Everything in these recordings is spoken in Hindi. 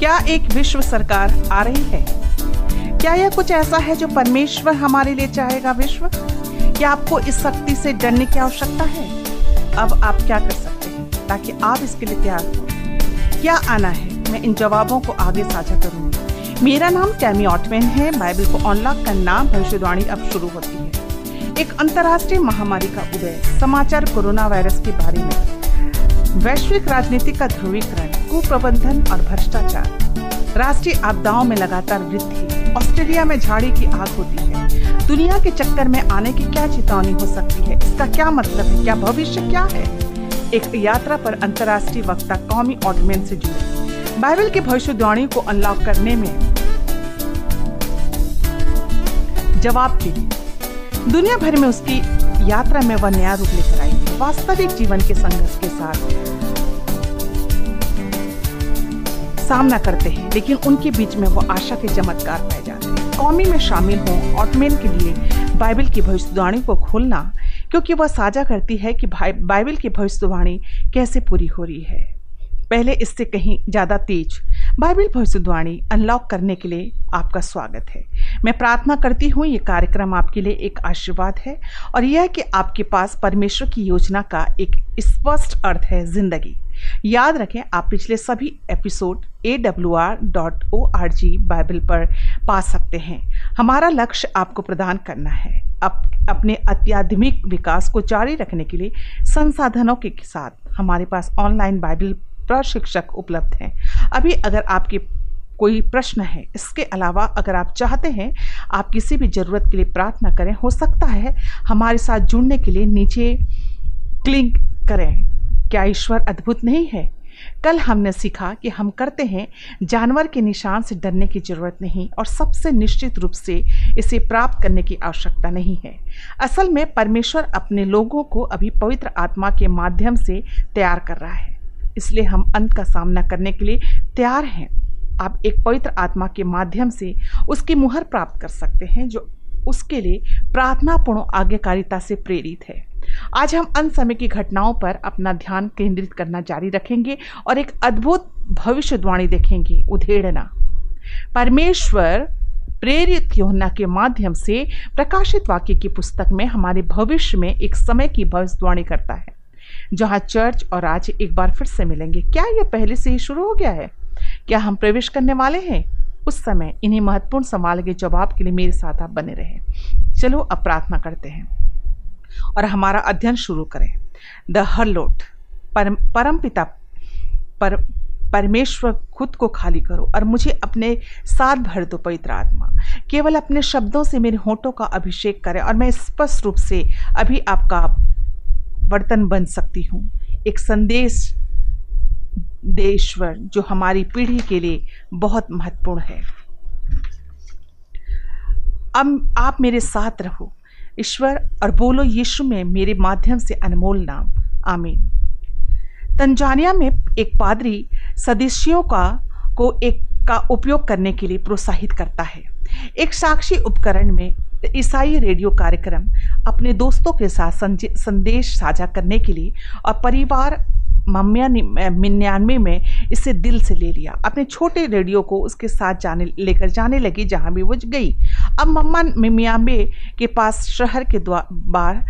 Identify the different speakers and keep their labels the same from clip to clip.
Speaker 1: क्या एक विश्व सरकार आ रही है? क्या यह कुछ ऐसा है जो परमेश्वर हमारे लिए चाहेगा विश्व? क्या आपको इस शक्ति से डरने की आवश्यकता है? अब आप क्या कर सकते हैं ताकि आप इसके लिए तैयार हो? क्या आना है? मैं इन जवाबों को आगे साझा करूँगी। मेरा नाम टैमी ऑटमैन है। बाइबल को अनलॉक करना भविष्यवाणी अब शुरू होती है। एक अंतर्राष्ट्रीय महामारी का उदय समाचार कोरोना वायरस के बारे में। वैश्विक राजनीति का ध्रुवीकरण। कुप्रबंधन और भ्रष्टाचार। राष्ट्रीय आपदाओं में लगातार वृद्धि। ऑस्ट्रेलिया में झाड़ी की आग होती है। दुनिया के चक्कर में आने की क्या चेतावनी हो सकती है? इसका क्या मतलब है? क्या भविष्य क्या है? एक यात्रा पर अंतर्राष्ट्रीय वक्ता कौमी ऑटोमेन से जुड़े। बाइबल की भविष्यवाणी को अनलॉक करने में जवाब के लिए। दुनिया भर में उसकी यात्रा में वह नया रूप लेकर आई वास्तविक जीवन के संघर्ष के साथ। सामना करते हैं, लेकिन उनके बीच में वो आशा के चमत्कार पाए जाते हैं। कौमी में शामिल हों ऑटमेन के लिए बाइबल की भविष्यवाणी को खोलना, क्योंकि वह साझा करती है कि बाइबल की भविष्यवाणी कैसे पूरी हो रही है। पहले इससे कहीं ज़्यादा तेज। बाइबल भविष्यवाणी अनलॉक करने के लिए आपका स्वागत है। मैं प्रार्थना करती हूँ, ये कार्यक्रम आपके लिए एक आशीर्वाद है और यह कि आपके पास परमेश्वर की योजना का एक स्पष्ट अर्थ है, ज़िंदगी। याद रखें आप पिछले सभी episode A W R dot O R G Bible पर पा सकते हैं। हमारा लक्ष्य आपको प्रदान करना है। अप, अपने अत्याधुनिक विकास को जारी रखने के लिए संसाधनों के साथ हमारे पास ऑनलाइन बाइबल प्रशिक्षक उपलब्ध हैं। अभी अगर आपके कोई प्रश्न है इसके अलावा अगर आप चाहते हैं आप किसी भी ज़रूरत के लिए प्रार्थना करें हो सकता है हमारे साथ जुड़ने के लिए नीचे क्लिक करें। क्या ईश्वर अद्भुत नहीं है? कल हमने सीखा कि हम करते हैं, जानवर के निशान से डरने की ज़रूरत नहीं और सबसे निश्चित रूप से इसे प्राप्त करने की आवश्यकता नहीं है। असल में परमेश्वर अपने लोगों को अभी पवित्र आत्मा के माध्यम से तैयार कर रहा है। इसलिए हम अंत का सामना करने के लिए तैयार हैं। आप एक पवित्र आत्मा के माध्यम से उसकी मुहर प्राप्त कर सकते हैं, जो उसके लिए प्रार्थनापूर्ण आज्ञाकारिता से प्रेरित है। आज हम अंत समय की घटनाओं पर अपना ध्यान केंद्रित करना जारी रखेंगे और एक अद्भुत भविष्यवाणी देखेंगे, उधेड़ना। परमेश्वर प्रेरित योजना के माध्यम से प्रकाशित वाक्य की पुस्तक में हमारे भविष्य में एक समय की भविष्यवाणी करता है, जहाँ चर्च और आज एक बार फिर से मिलेंगे। क्या यह पहले से ही शुरू हो गया है? क्या हम प्रवेश करने वाले हैं? उस समय इन्हीं महत्वपूर्ण सवाल के जवाब के लिए मेरे साथ आप बने रहे। चलो अब प्रार्थना करते हैं। और हमारा अध्ययन शुरू करें। द हरलोट, परम परम पिता, पर, परमेश्वर खुद को खाली करो और मुझे अपने साथ भर दो पवित्र आत्मा। केवल अपने शब्दों से मेरे होठों का अभिषेक करें और मैं स्पष्ट रूप से अभी आपका बर्तन बन सकती हूँ। एक संदेश देश्वर जो हमारी पीढ़ी के लिए बहुत महत्वपूर्ण है। अब आप मेरे साथ रहो। ईश्वर और बोलो यीशु में मेरे माध्यम से अनमोल नाम। आमीन। तंजानिया में एक पादरी सदस्यों का, को एक, का उपयोग करने के लिए प्रोत्साहित करता है। एक साक्षी उपकरण में ईसाई रेडियो कार्यक्रम अपने दोस्तों के साथ संदेश साझा करने के लिए और परिवार मम्मिया निन्यानवे में इसे दिल से ले लिया। अपने छोटे रेडियो को उसके साथ जाने, लेकर जाने लगी जहाँ भी वो गई। अब मम्मा मिमियाबे के पास शहर के द्वार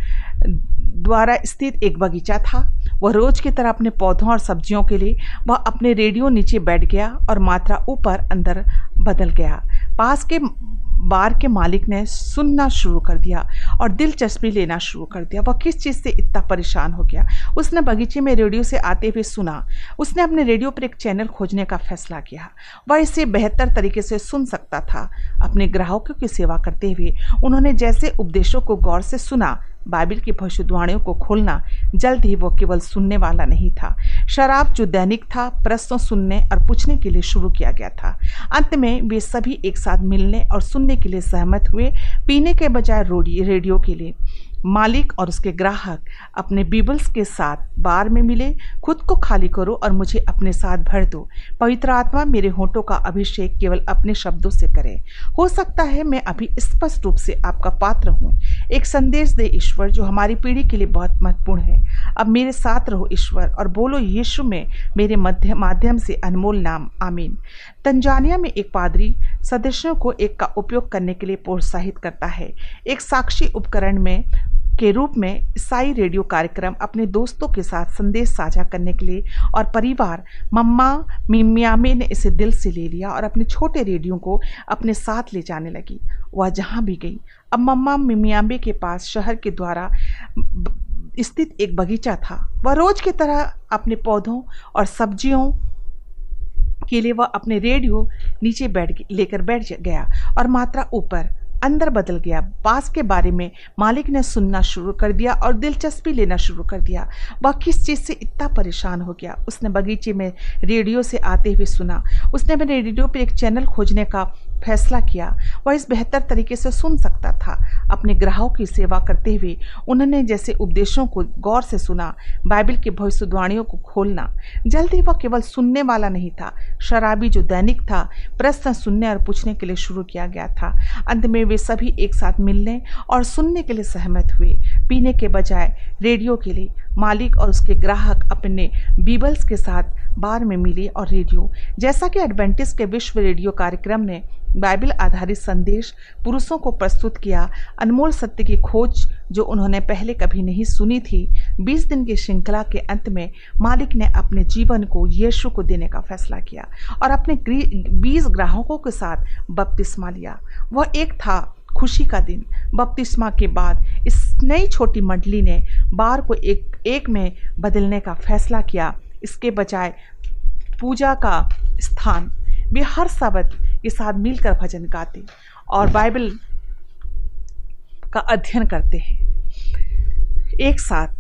Speaker 1: द्वारा स्थित एक बगीचा था। वह रोज की तरह अपने पौधों और सब्जियों के लिए, वह अपने रेडियो नीचे बैठ गया और मात्रा ऊपर, अंदर बदल गया। पास के बार के मालिक ने सुनना शुरू कर दिया और दिलचस्पी लेना शुरू कर दिया। वह किस चीज़ से इतना परेशान हो गया? उसने बगीचे में रेडियो से आते हुए सुना। उसने अपने रेडियो पर एक चैनल खोजने का फैसला किया। वह इसे बेहतर तरीके से सुन सकता था। अपने ग्राहकों की सेवा करते हुए उन्होंने जैसे उपदेशों को गौर से सुना बाइबल की भविष्यवाणियों को खोलना जल्द ही वो केवल सुनने वाला नहीं था। शराब जो दैनिक था, प्रश्नों सुनने और पूछने के लिए शुरू किया गया था। अंत में वे सभी एक साथ मिलने और सुनने के लिए सहमत हुए, पीने के बजाय रेडियो के लिए। मालिक और उसके ग्राहक अपने बीबल्स के साथ बार में मिले, खुद को खाली करो और मुझे अपने साथ भर दो। पवित्र आत्मा मेरे होठों का अभिषेक केवल अपने शब्दों से करे। हो सकता है मैं अभी स्पष्ट रूप से आपका पात्र हूँ। एक संदेश दे ईश्वर, जो हमारी पीढ़ी के लिए बहुत महत्वपूर्ण है। अब मेरे साथ रहो ईश्वर और बोलो यीशु में मेरे मध्य, माध्यम से अनमोल नाम। आमीन। तंजानिया में एक पादरी सदस्यों को एक का उपयोग करने के लिए प्रोत्साहित करता है। एक साक्षी उपकरण में के रूप में ईसाई रेडियो कार्यक्रम अपने दोस्तों के साथ संदेश साझा करने के लिए और परिवार, मम्मा मिमियामे ने इसे दिल से ले लिया और अपने छोटे रेडियो को अपने साथ ले जाने लगी। वह जहाँ भी गई, अब मम्मा मिमियामे के पास शहर के द्वारा स्थित एक बगीचा था। वह रोज की तरह अपने पौधों और सब्जियों के लिए वह अपने रेडियो नीचे बैठ लेकर बैठ गया और मात्रा ऊपर अंदर बदल गया। बास के बारे में मालिक ने सुनना शुरू कर दिया और दिलचस्पी लेना शुरू कर दिया। वह किस चीज़ से इतना परेशान हो गया? उसने बगीचे में रेडियो से आते हुए सुना। उसने अपने रेडियो पर एक चैनल खोजने का फैसला किया। वह इस बेहतर तरीके से सुन सकता था। अपने ग्राहकों की सेवा करते हुए उन्होंने जैसे उपदेशों को गौर से सुना, बाइबल की भविष्यवाणियों को खोलना। जल्दी वह केवल सुनने वाला नहीं था। शराबी जो दैनिक था, प्रश्न सुनने और पूछने के लिए शुरू किया गया था। अंत में वे सभी एक साथ मिलने और सुनने के लिए सहमत हुए। पीने के बजाय रेडियो के लिए मालिक और उसके ग्राहक अपने बीबल्स के साथ बार में मिले और रेडियो, जैसा कि एडवेंटिस के विश्व रेडियो कार्यक्रम ने बाइबल आधारित संदेश पुरुषों को प्रस्तुत किया, अनमोल सत्य की खोज जो उन्होंने पहले कभी नहीं सुनी थी 20 दिन की श्रृंखला के अंत में मालिक ने अपने जीवन को यीशु को देने का फैसला किया और अपने 20 ग्राहकों के साथ बपतिस्मा लिया। वह एक था खुशी का दिन, बपतिस्मा के बाद इस नई छोटी मंडली ने बार को एक एक में बदलने का फैसला किया। इसके बजाय पूजा का स्थान, वे हर शब्द के साथ मिलकर भजन गाते और बाइबल का अध्ययन करते हैं। एक साथ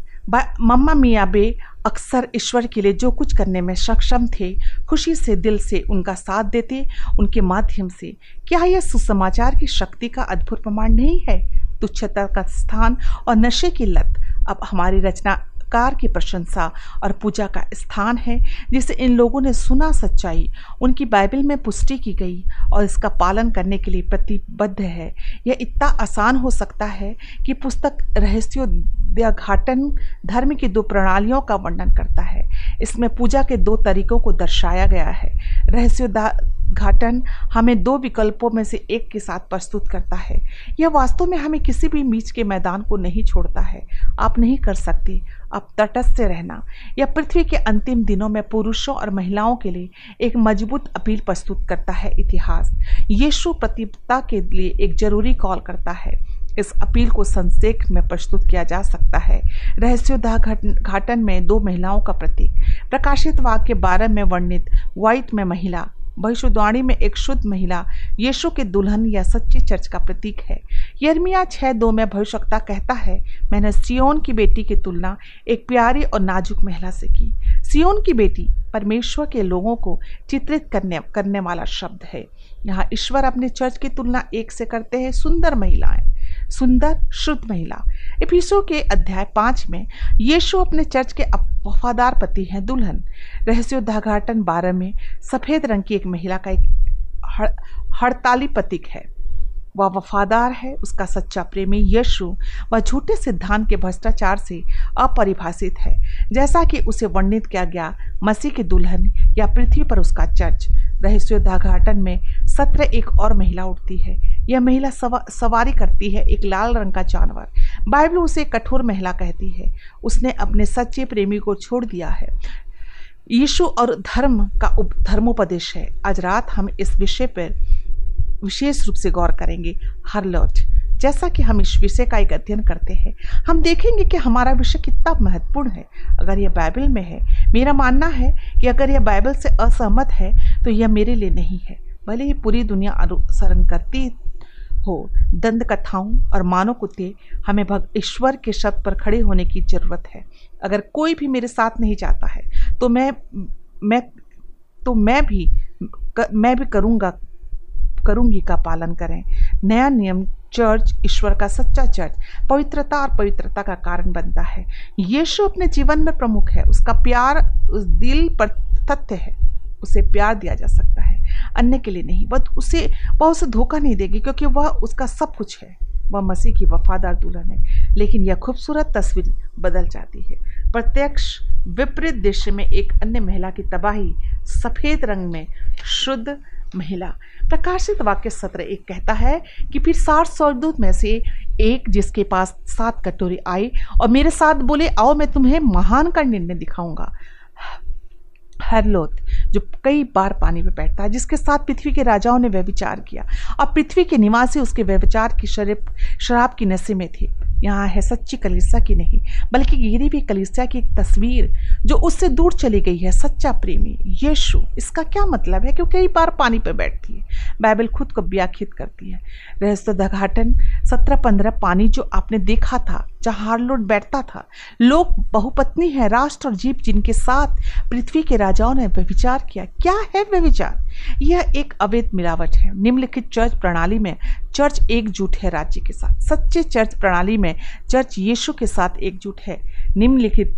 Speaker 1: मम्मा मियाँ बे अक्सर ईश्वर के लिए जो कुछ करने में सक्षम थे, खुशी से, दिल से उनका साथ देते, उनके माध्यम से। क्या यह सुसमाचार की शक्ति का अद्भुत प्रमाण नहीं है? तुच्छता का स्थान और नशे की लत। अब हमारी रचना कार की प्रशंसा और पूजा का स्थान है, जिसे इन लोगों ने सुना सच्चाई। उनकी बाइबल में पुष्टि की गई और इसका पालन करने के लिए प्रतिबद्ध है। यह इतना आसान हो सकता है कि पुस्तक रहस्योद्याघाटन धर्म की दो प्रणालियों का वर्णन करता है। इसमें पूजा के दो तरीकों को दर्शाया गया है। रहस्योदा घाटन हमें दो विकल्पों में से एक के साथ प्रस्तुत करता है। यह वास्तव में हमें किसी भी बीच के मैदान को नहीं छोड़ता है। आप नहीं कर सकते। अब तटस्थ रहना। यह पृथ्वी के अंतिम दिनों में पुरुषों और महिलाओं के लिए एक मज़बूत अपील प्रस्तुत करता है इतिहास। यीशु प्रतिपता के लिए एक ज़रूरी कॉल करता है। इस अपील को संक्षेप में प्रस्तुत किया जा सकता है। रहस्योद्धा घाटन में दो महिलाओं का प्रतीक। प्रकाशित वाक्य बारह में वर्णित व्हाइट में महिला भविष्यवाणी में एक शुद्ध महिला यीशु के दुल्हन या सच्ची चर्च का प्रतीक है। यर्मिया छः दो में भविष्यता कहता है, मैंने सियोन की बेटी की तुलना एक प्यारी और नाजुक महिला से की। सियोन की बेटी परमेश्वर के लोगों को चित्रित करने करने वाला शब्द है। यहाँ ईश्वर अपने चर्च की तुलना एक से करते हैं, सुंदर महिलाएँ। सुंदर, शुद्ध महिला। एपिसो के अध्याय पाँच में यीशु अपने चर्च के वफादार पति हैं, दुल्हन। रहस्योद्घाटन बारह में सफ़ेद रंग की एक महिला का एक हड़ताली प्रतीक है। वह वफादार है, उसका सच्चा प्रेमी यशु, वह झूठे सिद्धांत के भ्रष्टाचार से अपरिभाषित है। जैसा कि उसे वर्णित किया गया, मसीह की दुल्हन या पृथ्वी पर उसका चर्च। रहस्योद्घाटन में सत्र एक और महिला उठती है यह महिला सवा, सवारी करती है एक लाल रंग का जानवर। बाइबल उसे कठोर महिला कहती है। उसने अपने सच्चे प्रेमी को छोड़ दिया है। यीशु और धर्म का उप धर्मोपदेश है। आज रात हम इस विषय पर विशेष रूप से गौर करेंगे। हर लौट जैसा कि हम इस विषय का एक अध्ययन करते हैं हम देखेंगे कि हमारा विषय कितना महत्वपूर्ण है। अगर यह बाइबल में है मेरा मानना है कि अगर यह बाइबल से असहमत है तो यह मेरे लिए नहीं है। भले ही पूरी दुनिया अनुसरण करती हो दंड कथाओं और मानव कुत्ते हमें भग, ईश्वर के शब्द पर खड़े होने की ज़रूरत है। अगर कोई भी मेरे साथ नहीं जाता है तो मैं मैं तो मैं भी मैं भी करूँगा, करूँगी का पालन करें। नया नियम, चर्च, ईश्वर का सच्चा चर्च, पवित्रता और पवित्रता का कारण बनता है। यीशु अपने जीवन में प्रमुख है, उसका प्यार उस दिल पर तथ्य है। उसे प्यार दिया जा सकता है, अन्य के लिए नहीं बट उसे, वह उसे धोखा नहीं देगी क्योंकि वह उसका सब कुछ है। वह मसीह की वफादार दुल्हन है, लेकिन यह खूबसूरत तस्वीर बदल जाती है। प्रत्यक्ष, विपरीत दृश्य में एक अन्य महिला की तबाही, सफ़ेद रंग में शुद्ध महिला। प्रकाशित वाक्य सत्र एक कहता है कि फिर साठ स्वर्गदूत में से एक जिसके पास सात कटोरी आई और मेरे साथ बोले, आओ, मैं तुम्हें महान का निर्णय दिखाऊँगा। हरलोत जो कई बार पानी में बैठता है, जिसके साथ पृथ्वी के राजाओं ने व्यविचार किया। और पृथ्वी के निवासी उसके व्यविचार की शरीफ शराब की नशे में थे। यहाँ है सच्ची कलिसिया की नहीं, बल्कि गिरी हुई कलिसिया की एक तस्वीर, जो उससे दूर चली गई है, सच्चा प्रेमी, यीशु। इसका क्या मतलब है? क्योंकि कई बार पानी पर बैठती है? बाइबल खुद को व्याख्यित करती है। रहस्य दघाटन सत्रह पंद्रह पानी जो आपने देखा था जहाँ हारलोट बैठता था। लोग, बहुपत्नी है, राष्ट्र और जीव जिनके साथ पृथ्वी के राजाओं ने व्यविचार किया। क्या है व्यविचार यह एक अवैध मिलावट है। निम्नलिखित चर्च प्रणाली में चर्च एकजुट है राज्य के साथ। सच्चे चर्च प्रणाली में चर्च यीशु के साथ एकजुट है। निम्नलिखित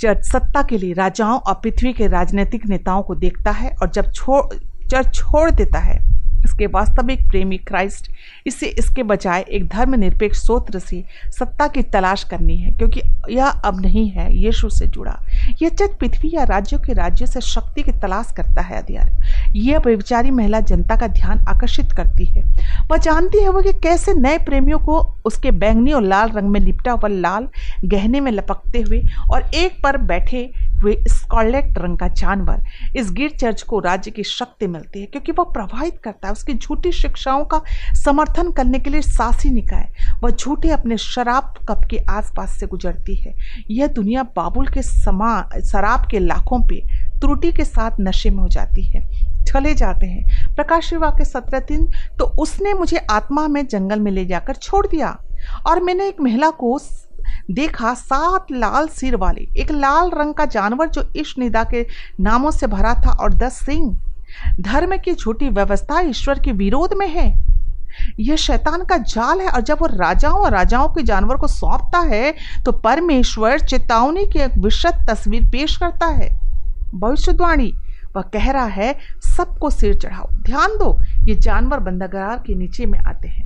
Speaker 1: चर्च सत्ता के लिए राजाओं और पृथ्वी के राजनीतिक नेताओं को देखता है और जब छोड़, चर्च छोड़ देता है इसके वास्तविक प्रेमी क्राइस्ट, इसे इसके बजाय एक धर्मनिरपेक्ष सोत्र से सत्ता की तलाश करनी है, क्योंकि यह अब नहीं है, यीशु से जुड़ा। यह चट पृथ्वी या राज्यों के राज्य से शक्ति की तलाश करता है अधिकार यह बेचारी महिला जनता का ध्यान आकर्षित करती है। वह जानती है वो कि कैसे नए प्रेमियों को उसके बैंगनी और लाल रंग में लिपटा हुआ लाल गहने में लपकते हुए और एक पर बैठे हुए स्कॉलेट रंग का जानवर इस गिर चर्च को राज्य की शक्ति मिलती है, क्योंकि वह प्रभावित करता है। उसकी झूठी शिक्षाओं का समर्थन करने के लिए सासी निकाय वह झूठे अपने शराब कप के आसपास से गुजरती है। यह दुनिया बाबुल के समा, शराब के लाखों पे त्रुटि के साथ नशे में हो जाती है। चले जाते हैं। प्रकाश के सत्रह दिन तो उसने मुझे आत्मा में जंगल में ले जाकर छोड़ दिया और मैंने एक महिला को देखा सात लाल सिर वाले। एक लाल रंग का जानवर जो इश निदा के नामों से भरा था और दस सिंह। धर्म की झूठी व्यवस्था ईश्वर के विरोध में है। यह शैतान का जाल है और जब वो राजाओं और राजाओं के जानवर को सौंपता है तो परमेश्वर चेतावनी की एक विशद तस्वीर पेश करता है। भविष्यवाणी। वह कह रहा है, सबको सिर चढ़ाओ। ध्यान दो, ये जानवर बंदगरार के नीचे में आते हैं।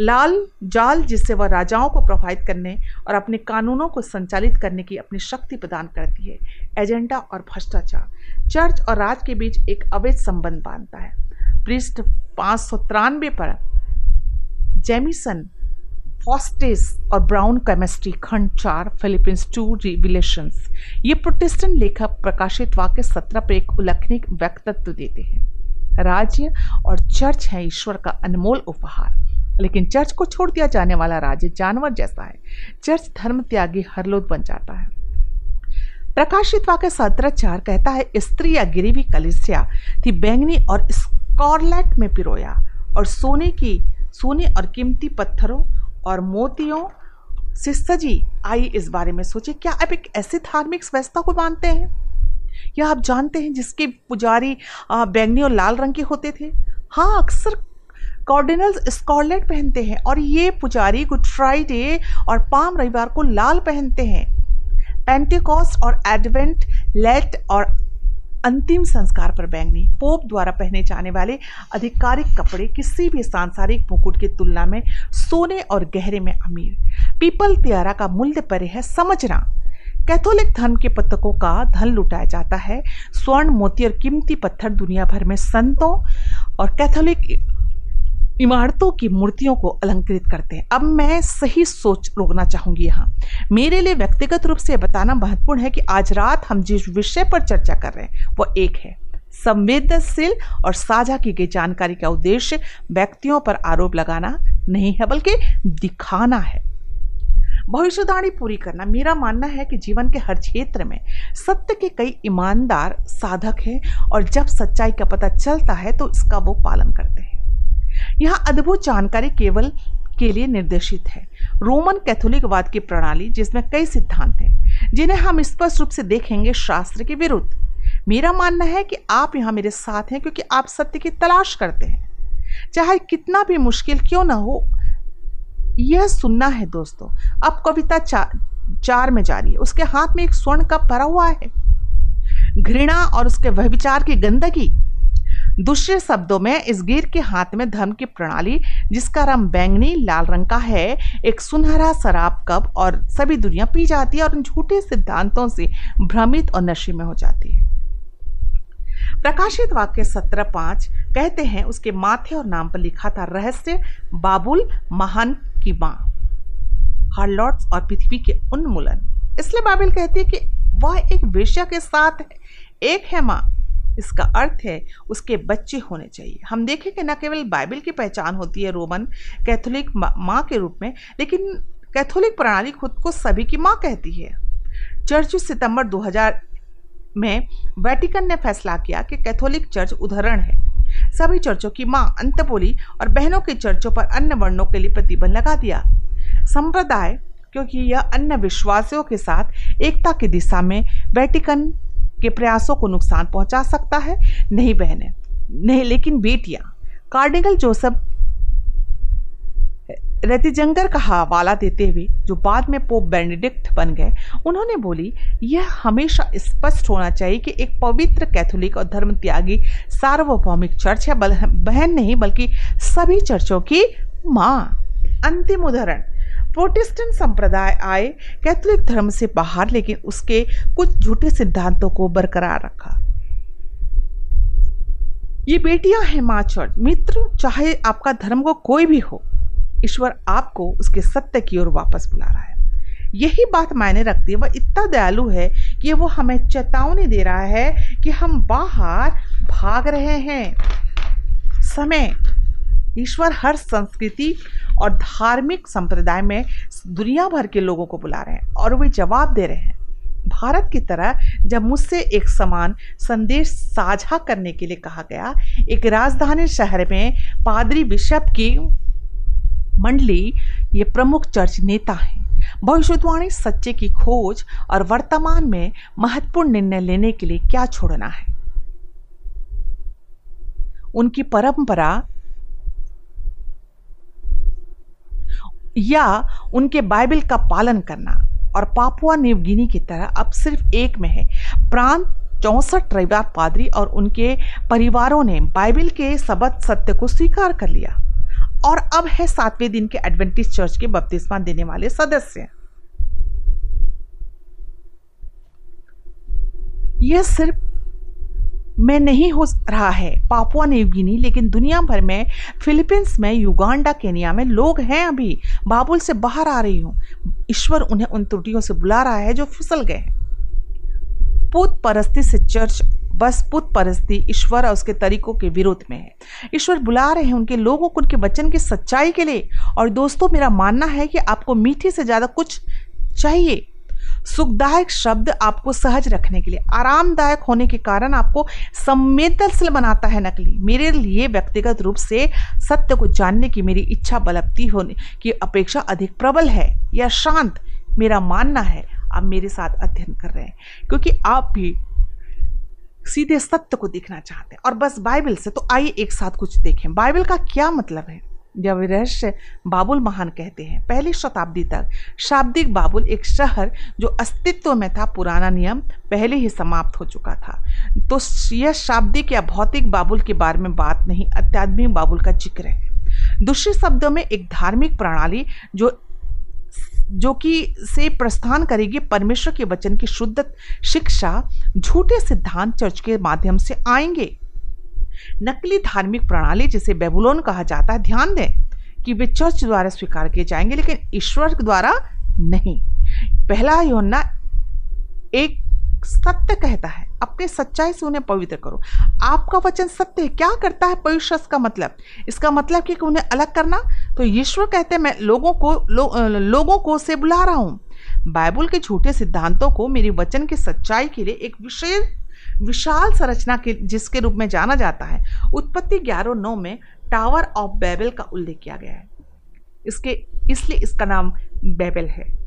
Speaker 1: लाल जाल जिससे वह राजाओं को प्रभावित करने और अपने कानूनों को संचालित करने की अपनी शक्ति प्रदान करती है। एजेंडा और भ्रष्टाचार। चर्च और राज के बीच एक अवैध संबंध बांधता है। पृष्ठ पाँच सौ तिरानवे पर जेमिसन, फॉस्टेस और ब्राउन केमिस्ट्री, खंड चार, फिलीपींस टू, रिविलेशंस। ये प्रोटेस्टेंट लेखक प्रकाशित वाक्य सत्रह पर एक उल्लेखनीय व्यक्तित्व देते हैं। राज्य और चर्च है ईश्वर का अनमोल उपहार। लेकिन चर्च को छोड़ दिया जाने वाला राज्य जानवर जैसा है। चर्च धर्म त्यागी हरलोद बन जाता है। प्रकाशित वाक्य सत्रह चार कहता है, स्त्री या गिरीवी कलिसिया थी बैंगनी और स्कॉर्लेट में पिरोया और सोने की, सोने और कीमती पत्थरों और मोतियों से सजी। आई इस बारे में सोचे, क्या आप एक ऐसे धार्मिक व्यवस्था को मानते हैं? या आप जानते हैं जिसके पुजारी बैंगनी और लाल रंग के होते थे? हाँ अक्सर कॉर्डिनल्स स्कॉलेट पहनते हैं और ये पुजारी गुड फ्राइडे और पाम रविवार को लाल पहनते हैं। पेंटिकॉस्ट और एडवेंट लेट और अंतिम संस्कार पर बैंगनी। पोप द्वारा पहने जाने वाले आधिकारिक कपड़े किसी भी सांसारिक मुकुट की तुलना में सोने और गहरे में अमीर। पीपल त्यारा का मूल्य पर है समझना। कैथोलिक धर्म के पतकों का धन लुटाया जाता है। स्वर्ण मोती और कीमती पत्थर दुनिया भर में संतों और कैथोलिक इमारतों की मूर्तियों को अलंकृत करते हैं। अब मैं सही सोच रोकना चाहूँगी यहाँ। मेरे लिए व्यक्तिगत रूप से बताना महत्वपूर्ण है कि आज रात हम जिस विषय पर चर्चा कर रहे हैं वो एक है। संवेदनशील और साझा की गई जानकारी का उद्देश्य व्यक्तियों पर आरोप लगाना नहीं है, बल्कि दिखाना है। भविष्यवाणी पूरी करना। मेरा मानना है कि जीवन के हर क्षेत्र में सत्य के कई ईमानदार साधक हैं और जब सच्चाई का पता चलता है तो इसका वो पालन करते हैं। यहाँ अद्भुत जानकारी केवल के लिए निर्देशित है। रोमन कैथोलिकवाद की प्रणाली जिसमें कई सिद्धांत हैं जिन्हें हम स्पष्ट रूप से देखेंगे शास्त्र के विरुद्ध। मेरा मानना है कि आप यहाँ मेरे साथ हैं क्योंकि आप सत्य की तलाश करते हैं। चाहे कितना भी मुश्किल क्यों ना हो यह सुनना है दोस्तों। अब कविता चा, चार में जारी है। उसके हाथ में एक स्वर्ण कप भरा हुआ है। घृणा और उसके वह विचार की गंदगी दूसरे शब्दों में, इस गिर के हाथ में धर्म की प्रणाली, जिसका रंग बैंगनी, लाल रंग का है, एक सुनहरा शराब कप और सभी दुनिया पी जाती है और उन झूठे सिद्धांतों से भ्रमित और नशे में हो जाती है। प्रकाशित वाक्य सत्रह पाँच कहते हैं, उसके माथे और नाम पर लिखा था रहस्य, बाबुल महान की माँ हार्लॉट्स और पृथ्वी के उन्मूलन। इसलिए बाबिल कहती है कि वह एक वेश्या के साथ है। एक है माँ इसका अर्थ है उसके बच्चे होने चाहिए। हम देखें कि न केवल बाइबल की पहचान होती है रोमन कैथोलिक माँ के रूप में, लेकिन कैथोलिक प्रणाली खुद को सभी की माँ कहती है। चर्च सितंबर 2000 में वेटिकन ने फैसला किया कि कैथोलिक चर्च उदाहरण है। सभी चर्चों की माँ, अंतपोली और बहनों के चर्चों पर अन्य वर्णों के लिए प्रतिबंध लगा दिया। संप्रदाय, क्योंकि यह अन्य विश्वासियों के साथ एकता की दिशा में वेटिकन के प्रयासों को नुकसान पहुँचा सकता है, नहीं बहने, नहीं, लेकिन बेटियाँ कार्डिनल जोसेफ रेतिजंगर का हवाला देते हुए जो बाद में पोप बेनेडिक्ट बन गए, उन्होंने बोली, यह हमेशा स्पष्ट होना चाहिए कि एक पवित्र कैथोलिक और धर्म त्यागी सार्वभौमिक चर्च है बहन नहीं, बल्कि सभी चर्चों की माँ। अंतिम उदाहरण प्रोटेस्टेंट संप्रदाय आए, कैथोलिक धर्म से बाहर, लेकिन उसके कुछ झूठे सिद्धांतों को बरकरार रखा। ये बेटियाँ हैं माँ चर्च मित्र, चाहे आपका धर्म को कोई भी हो, ईश्वर आपको उसके सत्य की ओर वापस बुला रहा है। यही बात मायने रखती है। वह इतना दयालु है कि वो हमें चेतावनी दे रहा है कि हम बाहर भाग रहे हैं। समय। ईश्वर हर संस्कृति और धार्मिक संप्रदाय में दुनिया भर के लोगों को बुला रहे हैं और वे जवाब दे रहे हैं। भारत की तरह जब मुझसे एक समान संदेश साझा करने के लिए कहा गया, एक राजधानी शहर में पादरी बिशप की मंडली ये प्रमुख चर्च नेता हैं। भविष्यवाणी, सच्चे की खोज और वर्तमान में महत्वपूर्ण निर्णय लेने के लिए क्या छोड़ना है? उनकी परंपरा या उनके बाइबल का पालन करना। और पापुआ न्यूगिनी की तरह अब सिर्फ़ एक में है। प्रांत चौसठ रविवार पादरी और उनके परिवारों ने बाइबल के सबद सत्य को स्वीकार कर लिया। और अब है सातवें दिन के एडवेंटिस्ट चर्च के बपतिस्मा देने वाले सदस्य। यह सिर्फ़ में नहीं हो रहा है। पापुआ न्यूगिनी लेकिन दुनिया भर में, फिलीपींस में, युगांडा, केनिया में लोग हैं अभी। बाबुल से बाहर आ रही हूँ। ईश्वर उन्हें उन त्रुटियों से बुला रहा है जो फिसल गए हैं। पुत परस्ती से चर्च, बस पुत परस्ती ईश्वर और उसके तरीकों के विरोध में है। ईश्वर बुला रहे हैं उनके लोगों को, उनके वचन की सच्चाई के लिए। और दोस्तों, मेरा मानना है कि आपको मीठी से ज़्यादा कुछ चाहिए। सुखदायक शब्द आपको सहज रखने के लिए, आरामदायक होने के कारण आपको संवेदनशील बनाता है नकली। मेरे लिए व्यक्तिगत रूप से सत्य को जानने की मेरी इच्छा बलप्ती होने की अपेक्षा अधिक प्रबल है या शांत मेरा मानना है, आप मेरे साथ अध्ययन कर रहे हैं। क्योंकि आप भी सीधे सत्य को देखना चाहते हैं। और बस बाइबल से तो आइए एक साथ कुछ देखें। बाइबल का क्या मतलब है? जब रहस्य बाबुल महान कहते हैं। पहली शताब्दी तक शाब्दिक बाबुल एक शहर जो अस्तित्व में था, पुराना नियम पहले ही समाप्त हो चुका था। तो यह शाब्दिक या भौतिक बाबुल के बारे में बात नहीं अत्याधुनिक बाबुल का ज़िक्र है। दूसरे शब्दों में एक धार्मिक प्रणाली जो जो कि से प्रस्थान करेगी परमेश्वर के वचन की शुद्ध शिक्षा, झूठे सिद्धांत चर्च के माध्यम से आएँगे। नकली धार्मिक प्रणाली जिसे बेबुलोन कहा जाता है ध्यान दें कि वे चर्च द्वारा स्वीकार किए जाएँगे लेकिन ईश्वर द्वारा नहीं। पहला योना एक सत्य कहता है अपने सच्चाई से उन्हें पवित्र करो। आपका वचन सत्य है क्या करता है पवित्र का मतलब? इसका मतलब कि उन्हें अलग करना? तो ईश्वर कहते हैं मैं लोगों को लो, लोगों को से बुला रहा हूँ। बाइबल के झूठे सिद्धांतों को मेरे वचन की सच्चाई के लिए एक विशेष विशाल संरचना के, जिसके रूप में जाना जाता है, उत्पत्ति ग्यारह नौ में टावर ऑफ़ बेबल का उल्लेख किया गया है। इसके, इसलिए इसका नाम बेबल है।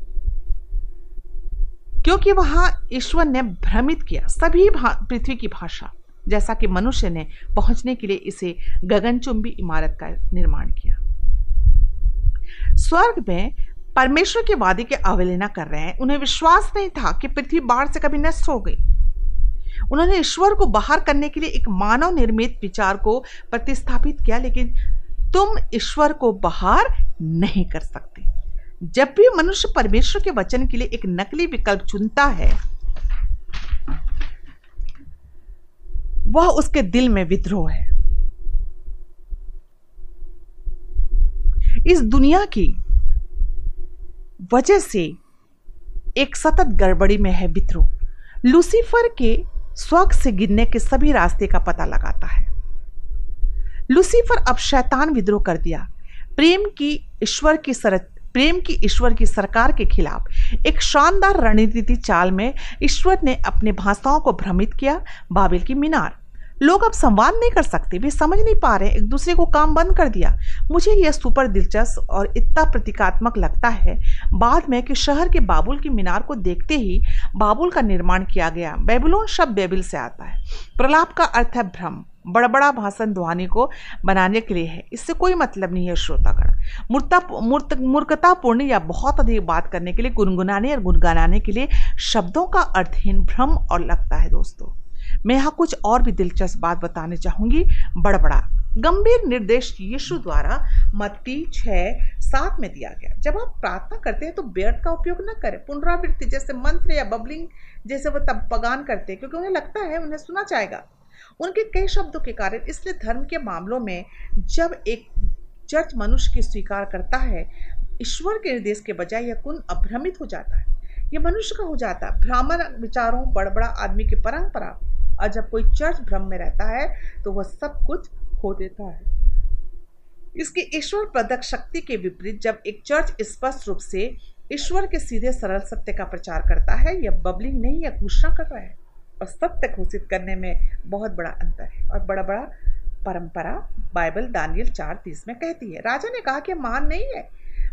Speaker 1: क्योंकि वहाँ ईश्वर ने भ्रमित किया, सभी पृथ्वी की भाषा, जैसा कि मनुष्य ने पहुँचने के लिए इसे गगनचुंबी इमारत का निर्माण किया। स्वर्ग में परमेश्वर के वादे की अवहेलना कर रहे हैं, उन्हें विश्वास नहीं था कि पृथ्वी बाढ़ से कभी नष्ट हो गई। उन्होंने ईश्वर को बाहर करने के लिए एक मानव निर्मित विचार को प्रतिस्थापित किया, लेकिन तुम ईश्वर को बाहर नहीं कर सकते। जब भी मनुष्य परमेश्वर के वचन के लिए एक नकली विकल्प चुनता है, वह उसके दिल में विद्रोह है। इस दुनिया की वजह से एक सतत गड़बड़ी में है विद्रोह। लूसीफर के स्वर्ग से गिरने के सभी रास्ते का पता लगाता है। लूसीफर अब शैतान विद्रोह कर दिया। प्रेम की ईश्वर की सर, प्रेम की ईश्वर की सरकार के खिलाफ एक शानदार रणनीति चाल में ईश्वर ने अपने भाषाओं को भ्रमित किया, बाबिल की मीनार। लोग अब संवाद नहीं कर सकते, वे समझ नहीं पा रहे, एक दूसरे को काम बंद कर दिया। मुझे यह सुपर दिलचस्प और इतना प्रतीकात्मक लगता है, बाद में कि शहर के बाबुल की मीनार को देखते ही बाबुल का निर्माण किया गया। बेबुलोन शब्द बेबिल से आता है। प्रलाप का अर्थ है भ्रम, बड़बड़ा भाषण ध्वनि को बनाने के लिए है। इससे कोई मतलब नहीं है श्रोतागण। मूर्ता, मूर्त, मूर्खतापूर्ण या बहुत अधिक बात करने के लिए, गुनगुनाने और गुनगुनाने के लिए शब्दों का अर्थहीन भ्रम और लगता है दोस्तों। मैं यहाँ कुछ और भी दिलचस्प बात बताने चाहूँगी। बड़बड़ा। गंभीर निर्देश यीशु द्वारा मत्ती छः सात में दिया गया। जब आप प्रार्थना करते हैं तो व्यर्थ का उपयोग न करें। पुनरावृत्ति जैसे मंत्र या बबलिंग जैसे वो तब पगान करते हैं, क्योंकि उन्हें लगता है उन्हें सुना जाएगा। उनके कई शब्दों के कारण इसलिए धर्म के मामलों में जब एक चर्च मनुष्य की स्वीकार करता है, ईश्वर के निर्देश के बजाय यह कुन अभ्रमित हो जाता है। यह मनुष्य का हो जाता है। ब्राह्मण विचारों, बड़बड़ा आदमी की परंपरा और जब कोई चर्च भ्रम में रहता है तो वह सब कुछ खो देता है। इसकी ईश्वर प्रदक शक्ति के विपरीत जब एक चर्च स्पष्ट रूप से ईश्वर के सीधे सरल सत्य का प्रचार करता है, यह बबलिंग नहीं या घोषणा कर रहा है। और सत्य घोषित करने में बहुत बड़ा अंतर है और बड़ा बड़ा परंपरा बाइबल दानियल चार तीस में कहती है। राजा ने कहा कि मान नहीं है।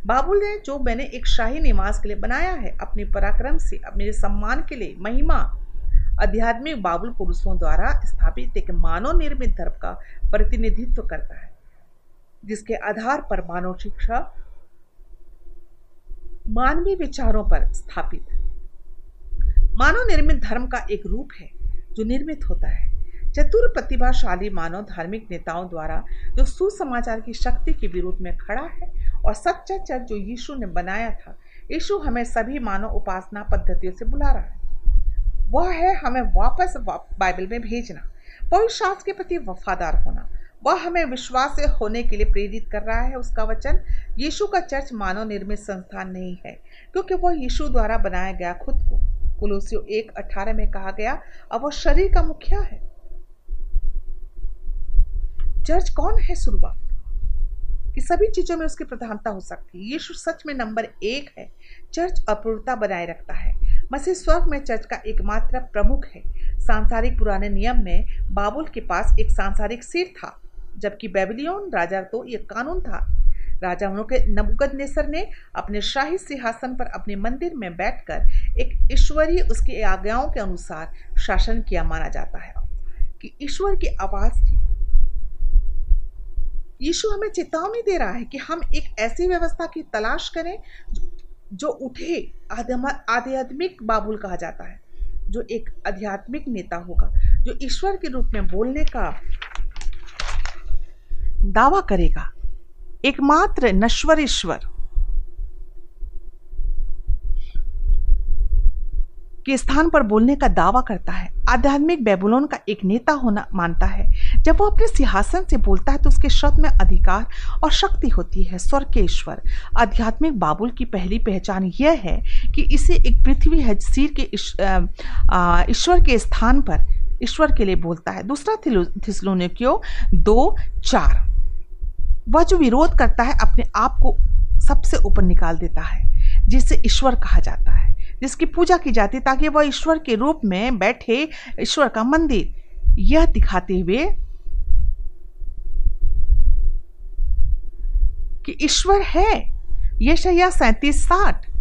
Speaker 1: बाबुल ने, जो मैंने एक शाही निवास के लिए बनाया है, अपने पराक्रम से, अपने सम्मान के लिए, महिमा आध्यात्मिक बाबुल पुरुषों द्वारा स्थापित एक मानव निर्मित धर्म का प्रतिनिधित्व करता है, जिसके आधार पर मानव शिक्षा मानवीय विचारों पर स्थापित मानव निर्मित धर्म का एक रूप है, जो निर्मित होता है। चतुर प्रतिभाशाली मानव धार्मिक नेताओं द्वारा जो सुसमाचार की शक्ति के विरोध में खड़ा है और सच्चा चर्च जो यीशु ने बनाया था, यीशु हमें सभी मानव उपासना पद्धतियों से बुला रहा है। वह है हमें वापस बाइबल में भेजना शास्त्र के प्रति वफादार होना। वह हमें विश्वास से होने के लिए प्रेरित कर रहा है, उसका वचन, यीशु का चर्च मानव निर्मित संस्थान नहीं है, क्योंकि वह यीशु द्वारा बनाया गया खुद को। कुलूसियो एक अठारह में कहा गया, अब वह शरीर का मुखिया है। चर्च कौन है शुरुआत? कि सभी चीज़ों में उसकी प्रधानता हो सकती है। यीशु सच में नंबर एक है। चर्च अपूर्णता बनाए रखता है। मसीह स्वर्ग में चर्च का एकमात्र प्रमुख है। सांसारिक पुराने नियम में बाबुल के पास एक सांसारिक सिर था, जबकि बेबिलियन राजा तो यह कानून था। राजा के नबुकद नेसर ने अपने शाही सिंहासन पर अपने मंदिर में बैठकर एक ईश्वरीय उसकी आज्ञाओं के अनुसार शासन किया माना जाता है। कि ईश्वर की आवाज़ थी। यीशु हमें चेतावनी दे रहा है कि हम एक ऐसी व्यवस्था की तलाश करें जो उठे आध्यात्मिक बाबुल कहा जाता है, जो एक आध्यात्मिक नेता होगा, जो ईश्वर के रूप में बोलने का दावा करेगा, एकमात्र नश्वर ईश्वर। के स्थान पर बोलने का दावा करता है। आध्यात्मिक बेबुलोन का एक नेता होना मानता है। जब वो अपने सिंहासन से बोलता है तो उसके शब्द में अधिकार और शक्ति होती है स्वर के ईश्वर आध्यात्मिक बाबुल की पहली पहचान यह है कि इसे एक पृथ्वी है, सिर के ईश्वर के स्थान पर ईश्वर के लिए बोलता है। दूसरा थिस्लोनिकियो दो, चार। वह जो विरोध करता है, अपने आप को सबसे ऊपर निकाल देता है, जिसे ईश्वर कहा जाता है। जिसकी पूजा की जाती ताकि वह ईश्वर के रूप में बैठे ईश्वर का मंदिर। यह दिखाते हुए कि ईश्वर है। यह शैया सैतीस साठ।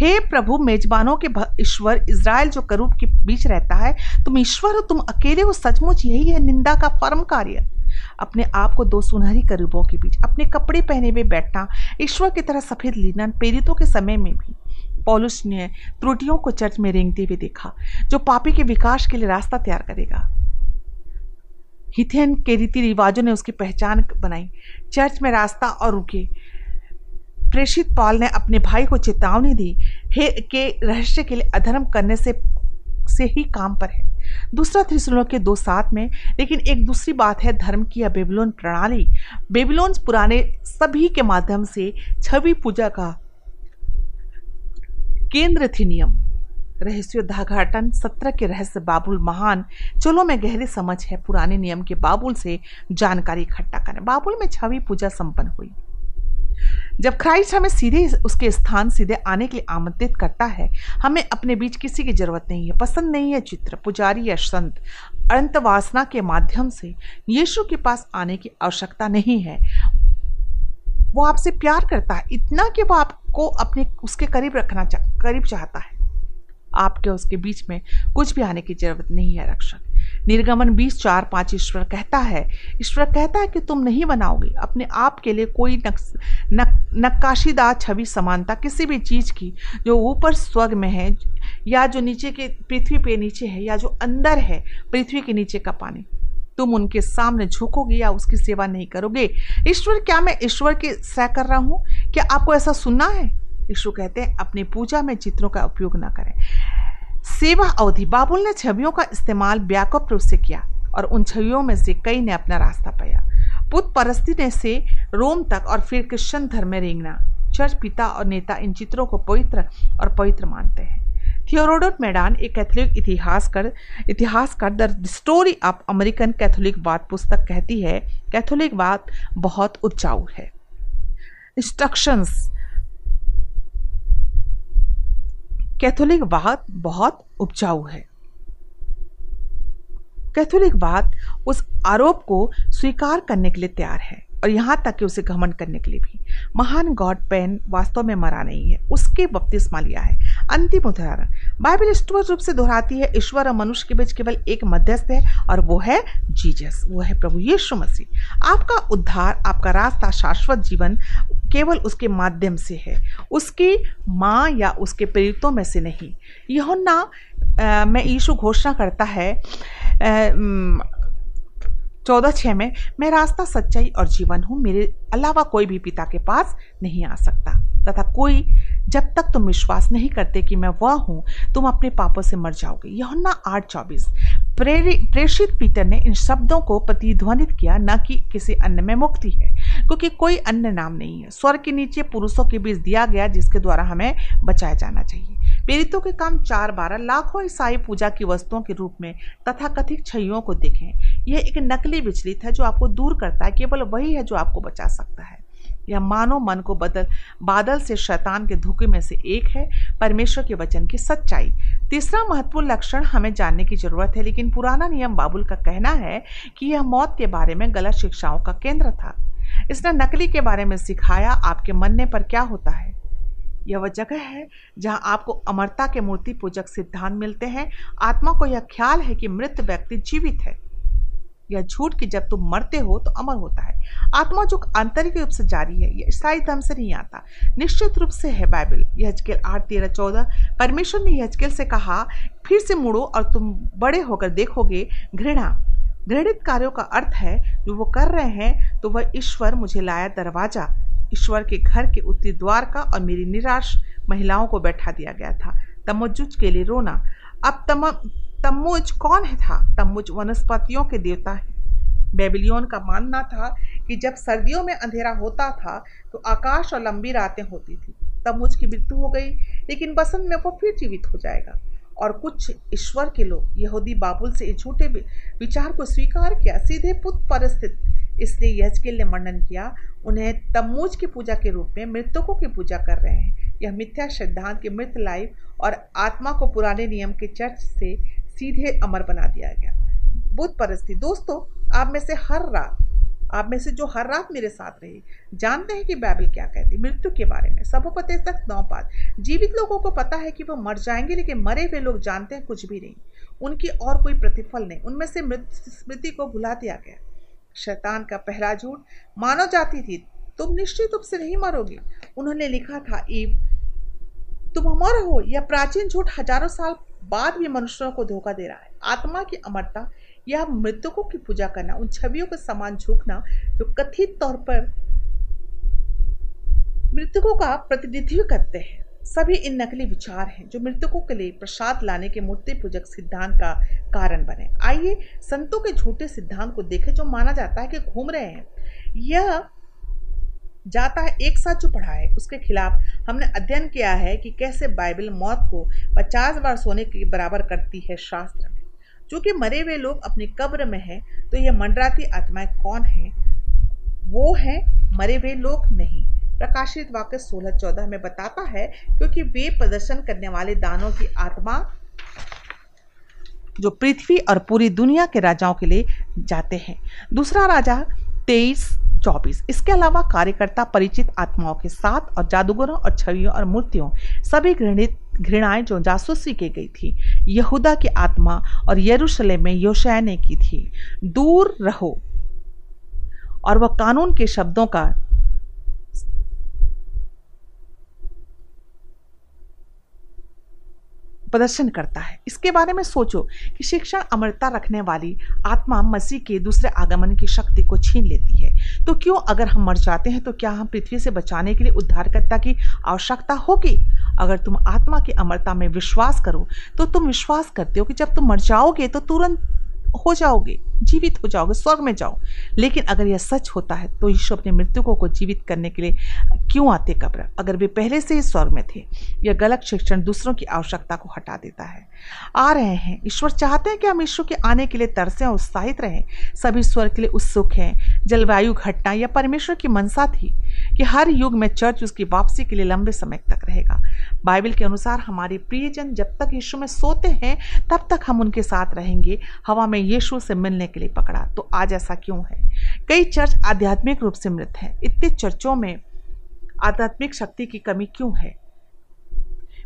Speaker 1: हे प्रभु, मेजबानों के ईश्वर, इज़राइल जो करूब के बीच रहता है, तुम ईश्वर हो, तुम अकेले हो, सचमुच यही है निंदा का परम कार्य। अपने आप को दो सुनहरी करीबों के बीच, अपने कपड़े पहने हुए बैठना, ईश्वर की तरह सफ़ेद लीनन, प्रेरितों के समय में भी। पॉलुस ने त्रुटियों को चर्च में रेंगते हुए देखा, जो पापी के विकास के लिए रास्ता तैयार करेगा। हिथेन के रीति रिवाजों ने उसकी पहचान बनाई। चर्च में रास्ता और रुके। प्रेषित पॉल ने अपने भाई को चेतावनी दी, हे, के रहस्य के लिए अधर्म करने से से ही काम पर है। दूसरा त्रिशूलों के दो साथ में, लेकिन एक दूसरी बात है, धर्म की या बेबीलोन प्रणाली। बेबीलोन पुराने सभी के माध्यम से छवि पूजा का केंद्र थी नियम। रहस्योद्घाटन सत्र के रहस्य बाबुल महान। चलो में गहरी समझ है पुराने नियम के बाबुल से जानकारी इकट्ठा करें। बाबुल में छवि पूजा संपन्न हुई। जब क्राइस्ट हमें सीधे उसके स्थान, सीधे आने के लिए आमंत्रित करता है, हमें अपने बीच किसी की ज़रूरत नहीं है। पसंद नहीं है चित्र, पुजारी या संत। अनंत वासना के माध्यम से यीशु के पास आने की आवश्यकता नहीं है। वो आपसे प्यार करता है। इतना कि वो आपको अपने उसके करीब रखना चाह करीब चाहता है। आपके उसके बीच में कुछ भी आने की ज़रूरत नहीं है रक्षक। निर्गमन बीस चार पाँच ईश्वर कहता है ईश्वर कहता है कि तुम नहीं बनाओगे। अपने आप के लिए कोई नक्स नक, नक्काशीदार छवि समानता किसी भी चीज़ की जो ऊपर स्वर्ग में है या जो नीचे के पृथ्वी पे नीचे है या जो अंदर है पृथ्वी के नीचे का पानी। तुम उनके सामने झुकोगे या उसकी सेवा नहीं करोगे। ईश्वर क्या मैं ईश्वर की सह कर रहा हूँ? क्या आपको ऐसा सुनना है? ईश्वर कहते हैं, अपनी पूजा में चित्रों का उपयोग ना करें। सेवा अवधि, बाबुल ने छवियों का इस्तेमाल व्यापक रूप से किया और उन छवियों में से कई ने अपना रास्ता पाया। पुत परस्ती ने से रोम तक और फिर क्रिश्चन धर्म में रेंगना। चर्च पिता और नेता इन चित्रों को पवित्र और पवित्र मानते हैं। थियोरोडोट मैडान एक कैथोलिक इतिहासकार इतिहासकार द स्टोरी ऑफ़ अमेरिकन कैथोलिकवाद पुस्तक कहती है कैथोलिकवाद बहुत उपजाऊ है। इंस्ट्रक्शंस कैथोलिक बात बहुत उपजाऊ है। कैथोलिक बात उस आरोप को स्वीकार करने के लिए तैयार है। और यहाँ तक कि उसे घमंड करने के लिए भी। महान गॉड पेन वास्तव में मरा नहीं है, उसके बपतिस्मा लिया है। अंतिम उदाहरण, बाइबल स्पष्ट रूप से दोहराती है, ईश्वर और मनुष्य के बीच केवल एक मध्यस्थ है और वो है जीजस वो है प्रभु यीशु मसीह। आपका उद्धार, आपका रास्ता, शाश्वत जीवन केवल उसके माध्यम से है, उसकी माँ या उसके प्रेरितों में से नहीं। यह ना मैं यीशु घोषणा करता है चौदह छः में, मैं रास्ता सच्चाई और जीवन हूँ, मेरे अलावा कोई भी पिता के पास नहीं आ सकता। तथा कोई, जब तक तुम विश्वास नहीं करते कि मैं वह हूँ, तुम अपने पापों से मर जाओगे। यह ना आठ चौबीस। प्रेरित प्रेषित पीटर ने इन शब्दों को प्रतिध्वनित किया, न कि किसी अन्य में मुक्ति है, क्योंकि कोई अन्य नाम नहीं है। स्वर के नीचे पुरुषों के बीच दिया गया, जिसके द्वारा हमें बचाया जाना चाहिए। पीड़ितों के काम चार बारह लाखों ईसाई पूजा की वस्तुओं के रूप में तथा कथित छइयों को देखें। यह एक नकली विचलित है जो आपको दूर करता है, केवल वही है जो आपको बचा सकता है। यह मानव मन को बदल, बादल से शैतान के धोखे में से एक है, परमेश्वर के वचन की सच्चाई। तीसरा महत्वपूर्ण लक्षण हमें जानने की ज़रूरत है, लेकिन पुराना नियम बाबुल का कहना है कि यह मौत के बारे में गलत शिक्षाओं का केंद्र था। इसने नकली के बारे में सिखाया, आपके मनने पर क्या होता है? यह वह जगह है जहाँ आपको अमरता के मूर्ति पूजक सिद्धांत मिलते हैं। आत्मा को यह ख्याल है कि मृत व्यक्ति जीवित है। यह झूठ कि जब तुम मरते हो तो अमर होता है। आत्मा जो आंतरिक रूप से जारी है यह ईसाई धर्म से नहीं आता। निश्चित रूप से है बाइबल। यहजकेल आठ, तेरह, चौदह। परमेश्वर ने यहजकेल से कहा, फिर से मुड़ो और तुम बड़े होकर देखोगे घृणा। घृणित कार्यों का अर्थ है, जो वो कर रहे हैं तो वह ईश्वर मुझे लाया दरवाज़ा। ईश्वर के घर के उत्तरी द्वार का और मेरी निराश महिलाओं को बैठा दिया गया था। तमुजुज के लिए रोना। अब तम तमुज कौन है था? तमुज वनस्पतियों के देवता है। बेबिलियन का मानना था कि जब सर्दियों में अंधेरा होता था तो आकाश और लंबी रातें होती थी। तमुज की मृत्यु हो गई, लेकिन बसंत में वो फिर जीवित हो जाएगा। और कुछ ईश्वर के लोग, यहूदी बाबुल से झूठे विचार को स्वीकार किया, सीधे पुत परिस्थित इसलिए यजकेल ने वर्णन किया, उन्हें तम्मूज की पूजा के रूप में मृतकों की पूजा कर रहे हैं। यह मिथ्या सिद्धांत की मृत लाइफ और आत्मा को पुराने नियम के चर्च से सीधे अमर बना दिया गया। बुद्ध परिस्थिति दोस्तों, आप में से हर रात, आप में से जो हर रात मेरे साथ रहे, जानते हैं कि बाइबल क्या कहती मृत्यु के बारे में। सबोपते तक नौ पात जीवित लोगों को पता है कि वो मर जाएँगे, लेकिन मरे हुए लोग जानते हैं कुछ भी नहीं। उनकी और कोई प्रतिफल नहीं। उनमें से स्मृति को भुला दिया गया। शैतान का पहला झूठ मानव जाती थी। तुम निश्चित रूप से नहीं मरोगे। उन्होंने लिखा था, ईव, तुम अमर हो, यह प्राचीन झूठ हज़ारों साल बाद भी मनुष्यों को धोखा दे रहा है। आत्मा की अमरता, या मृतकों की पूजा करना, उन छवियों के समान झुकना, जो कथित तौर पर मृतकों का प्रतिनिधित्व करते हैं। सभी इन नकली विचार हैं, जो मृतकों के लिए प्रसाद लाने के मूर्ति पूजक सिद्धांत का कारण बने। आइए संतों के झूठे सिद्धांत को देखें, जो माना जाता है कि घूम रहे हैं। यह जाता है, एक साथ जो पढ़ा है, उसके खिलाफ हमने अध्ययन किया है कि कैसे बाइबल मौत को पचास बार सोने के बराबर करती है शास्त्र में। चूँकि मरे हुए लोग अपनी कब्र में हैं तो ये मंडराती आत्माएँ कौन हैं? वो हैं मरे हुए लोग नहीं। प्रकाशित वाक्य सोलह चौदह में बताता है, क्योंकि वे प्रदर्शन करने वाले दानों की आत्मा, जो पृथ्वी और पूरी दुनिया के राजाओं के लिए जाते हैं। दूसरा राजा तेईस चौबीस। इसके अलावा कार्यकर्ता परिचित आत्माओं के साथ और जादूगरों और छवियों और मूर्तियों, सभी घृणित, घृणाएँ जो जासूसी की गई थी, यहूदा की आत्मा और यरूशलेम में योशया ने की थी। दूर रहो। और वह कानून के शब्दों का प्रदर्शन करता है। इसके बारे में सोचो कि शिक्षण अमरता रखने वाली आत्मा मसीह के दूसरे आगमन की शक्ति को छीन लेती है। तो क्यों अगर हम मर जाते हैं तो क्या हम पृथ्वी से बचाने के लिए उद्धारकर्ता की आवश्यकता होगी? अगर तुम आत्मा की अमरता में विश्वास करो तो तुम विश्वास करते हो कि जब तुम मर जाओगे तो तुरंत हो जाओगे। जीवित हो जाओगे, स्वर्ग में जाओ। लेकिन अगर यह सच होता है तो यीशु अपने मृतकों को जीवित करने के लिए क्यों आते कब्र? अगर वे पहले से ही स्वर्ग में थे, यह गलत शिक्षण दूसरों की आवश्यकता को हटा देता है। आ रहे हैं, ईश्वर चाहते हैं कि हम ईश्वर के आने के लिए तरसे और उत्साहित रहें, सभी स्वर्ग के लिए उत्सुक हैं। जलवायु घटना या परमेश्वर की मनसा थी कि हर युग में चर्च उसकी वापसी के लिए लंबे समय तक रहेगा। बाइबल के अनुसार हमारे प्रियजन जब तक यीशु में सोते हैं, तब तक हम उनके साथ रहेंगे। हवा में यीशु से मिलने के लिए पकड़ा। तो आज ऐसा क्यों है? कई चर्च आध्यात्मिक रूप से मृत हैं। इतने चर्चों में आध्यात्मिक शक्ति की कमी क्यों है?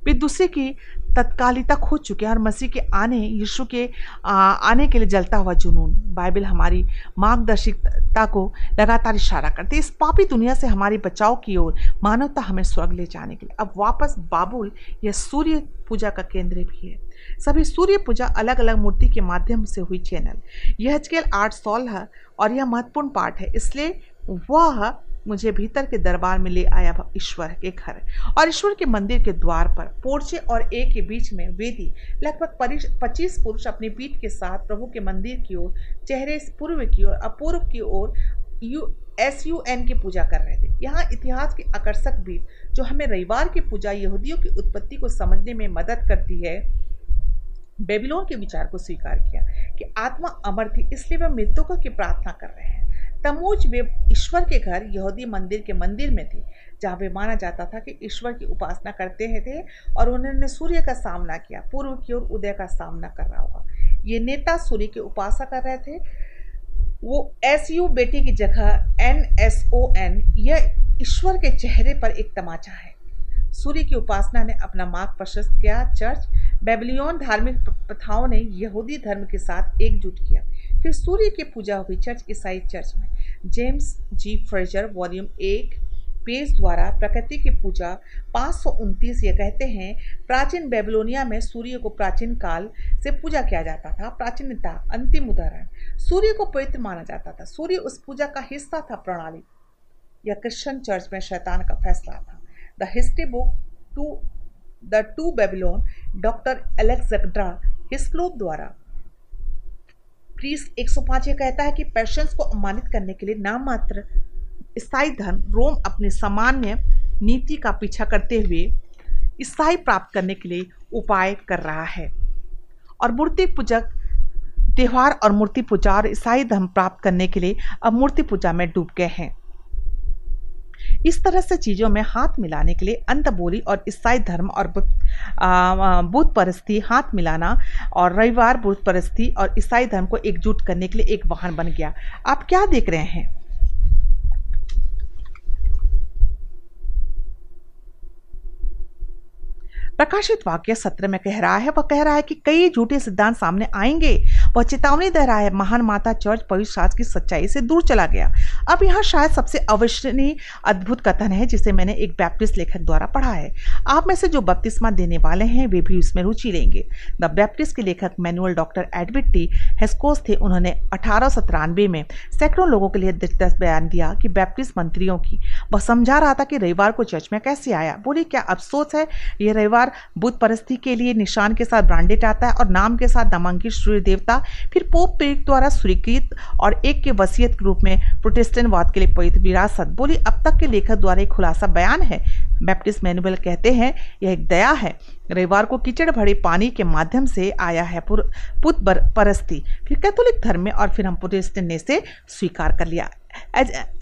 Speaker 1: वे दूसरे की तत्कालिता खो चुके हैं और मसीह के आने, यीशु के आने के लिए जलता हुआ जुनून। बाइबल हमारी मार्गदर्शिकता को लगातार इशारा करती है। इस पापी दुनिया से हमारे बचाव की ओर मानवता हमें स्वर्ग ले जाने के लिए। अब वापस बाबुल यह सूर्य पूजा का केंद्र भी है। सभी सूर्य पूजा अलग अलग मूर्ति के माध्यम से हुई चैनल। यह आठ सोलह और यह महत्वपूर्ण पाठ है। इसलिए वह मुझे भीतर के दरबार में ले आया ईश्वर के घर। और ईश्वर के मंदिर के द्वार पर पोर्चे और ए के बीच में वेदी। लगभग पच्चीस पुरुष अपनी पीठ के साथ प्रभु के मंदिर की ओर, चेहरे पूर्व की ओर, अपूर्व की ओर यू एस यू एन की पूजा कर रहे थे। यहाँ इतिहास की आकर्षक बीत जो हमें रविवार की पूजा यहूदियों की उत्पत्ति को समझने में मदद करती है, बेबीलोन के विचार को स्वीकार किया कि आत्मा अमर थी, इसलिए वह मृतकों की प्रार्थना कर रहे हैं। तमोज वे ईश्वर के घर, यहूदी मंदिर के मंदिर में थे, जहाँ वे माना जाता था कि ईश्वर की उपासना करते हैं थे और उन्होंने सूर्य का सामना किया, पूर्व की ओर उदय का सामना कर रहा होगा। ये नेता सूर्य की उपासना कर रहे थे। वो एस यू बेटी की जगह, एन एस ओ एन, यह ईश्वर के चेहरे पर एक तमाचा है। सूर्य की उपासना ने अपना मार्ग प्रशस्त किया। चर्च बेबलियन धार्मिक प्रथाओं ने यहूदी धर्म के साथ एकजुट किया। फिर सूर्य की पूजा हुई चर्च, ईसाई चर्च में। जेम्स जी फ्रेजर, वॉल्यूम एक, पेज द्वारा प्रकृति की पूजा, पाँच ये कहते हैं, प्राचीन बेबलोनिया में सूर्य को प्राचीन काल से पूजा किया जाता था, प्राचीनता, अंतिम उदाहरण। सूर्य को पवित्र माना जाता था। सूर्य उस पूजा का हिस्सा था, प्रणाली। या क्रिश्चियन चर्च में शैतान का फैसला था। The history book two, the two Babylon, doctor Alexandra Hislop द्वारा। प्रीस 105 ये कहता है कि पेशेंस को अपमानित करने के लिए नाम मात्र ईसाई धर्म, रोम अपने सामान्य नीति का पीछा करते हुए ईसाई प्राप्त करने के लिए उपाय कर रहा है। और मूर्ति पूजक, त्यौहार और मूर्ति पूजा और ईसाई धर्म प्राप्त करने के लिए अब मूर्ति पूजा में डूब गए हैं। इस तरह से चीज़ों में हाथ मिलाने के लिए अंत बोली और ईसाई धर्म और बुद्ध परस्ती हाथ मिलाना और रविवार बुध परस्ती और ईसाई धर्म को एकजुट करने के लिए एक वाहन बन गया। आप क्या देख रहे हैं? प्रकाशित वाक्य सत्र में कह रहा है, वह कह रहा है कि कई झूठे सिद्धांत सामने आएँगे। वह चेतावनी दे रहा है, महान माता चर्च पवित्र शास्त्र की सच्चाई से दूर चला गया। अब यहाँ शायद सबसे अविश्वसनीय अद्भुत कथन है, जिसे मैंने एक बैप्टिस्ट लेखक द्वारा पढ़ा है। आप में से जो बपतिस्मा देने वाले हैं, वे भी उसमें रुचि लेंगे। द बैप्टिस्ट के लेखक मैनुअल डॉक्टर एडविट टी हेस्कोस थे। उन्होंने अठारह में सैकड़ों लोगों के लिए दिलचस्प बयान दिया कि बैप्टिस्ट मंत्रियों की समझा रहा था कि रविवार को चर्च में कैसे आया। बोली, क्या अफसोस है? यह रविवार बुद्ध परिस्थिति के लिए निशान के साथ ब्रांडेड आता है और नाम के साथ नामांकित सूर्य देवता फिर पोप पीड़ित द्वारा स्वीकृत और एक के वसीयत के रूप में प्रोटेस्टेंटवाद के लिए पवित्र विरासत। बोली, अब तक के लेखक द्वारा एक खुलासा बयान है? बैप्टिस्ट मैनुअल कहते हैं, यह एक दया है। रविवार को कीचड़ भरे पानी के माध्यम से आया है पुत परस्ती। फिर कैथोलिक धर्म में और फिर हम प्रोटेस्टेंट ने से स्वीकार कर लिया।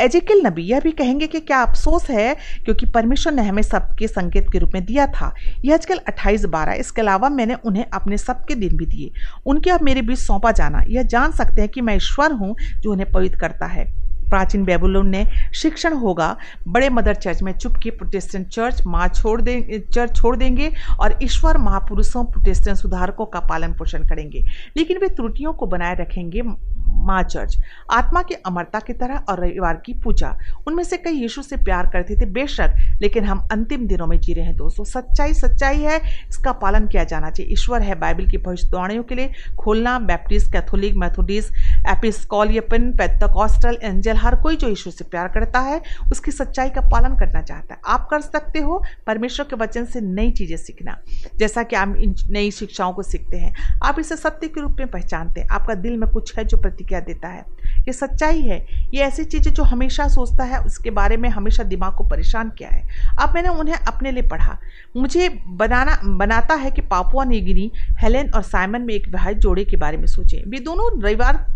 Speaker 1: एजिकल नबी यह भी कहेंगे कि क्या अफसोस है? क्योंकि परमेश्वर ने हमें सबके संकेत के रूप में दिया था। यह आजकल अट्ठाईस बारह, इसके अलावा मैंने उन्हें अपने सबके दिन भी दिए। उनके अब मेरे बीच सौंपा जाना। यह जान सकते हैं कि मैं ईश्वर हूँ जो उन्हें पवित्र करता है। प्राचीन बेबुलोन ने शिक्षण होगा। बड़े मदर चर्च में चुपके प्रोटेस्टेंट चर्च, माँ छोड़ देंगे चर्च छोड़ देंगे और ईश्वर महापुरुषों, प्रोटेस्टेंट सुधारकों का पालन पोषण करेंगे। लेकिन वे त्रुटियों को बनाए रखेंगे। माँ चर्च। आत्मा की अमरता की तरह और रविवार की पूजा। उनमें से कई यीशु से प्यार करते थे, बेशक, लेकिन हम अंतिम दिनों में जी रहे हैं दोस्तों। सच्चाई सच्चाई है, इसका पालन किया जाना चाहिए। ईश्वर है बाइबल की भविष्यवाणियों के लिए। खोलना, Baptist, Catholic, Methodist Episcopalian, Pentecostal, angel, हर कोई जो यीशु से प्यार करता है, उसकी सच्चाई का पालन करना चाहता है। आप कर सकते हो परमेश्वर के वचन से नई चीज़ें सीखना, जैसा कि आप इन नई शिक्षाओं को सीखते हैं। आप इसे सत्य के रूप में पहचानते हैं। आपका दिल में कुछ है जो प्रतिक्रिया देता है। ये सच्चाई है। ये ऐसी चीज़ें जो हमेशा सोचता है, उसके बारे में हमेशा दिमाग को परेशान किया है। अब मैंने उन्हें अपने लिए पढ़ा। मुझे बनाना, बनाता है कि पापुआ निगिनी, हेलेन और साइमन में एक भाई जोड़े के बारे में सोचें। वे दोनों रविवार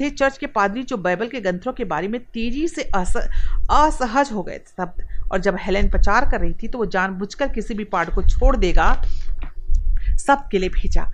Speaker 1: थे चर्च के पादरी जो बाइबल के ग्रंथों के बारे में तेज़ी से असहज हो गए शब्द। और जब हेलेन प्रचार कर रही थी तो वो जानबूझकर किसी भी पार्ट को छोड़ देगा सब के लिए भेजा।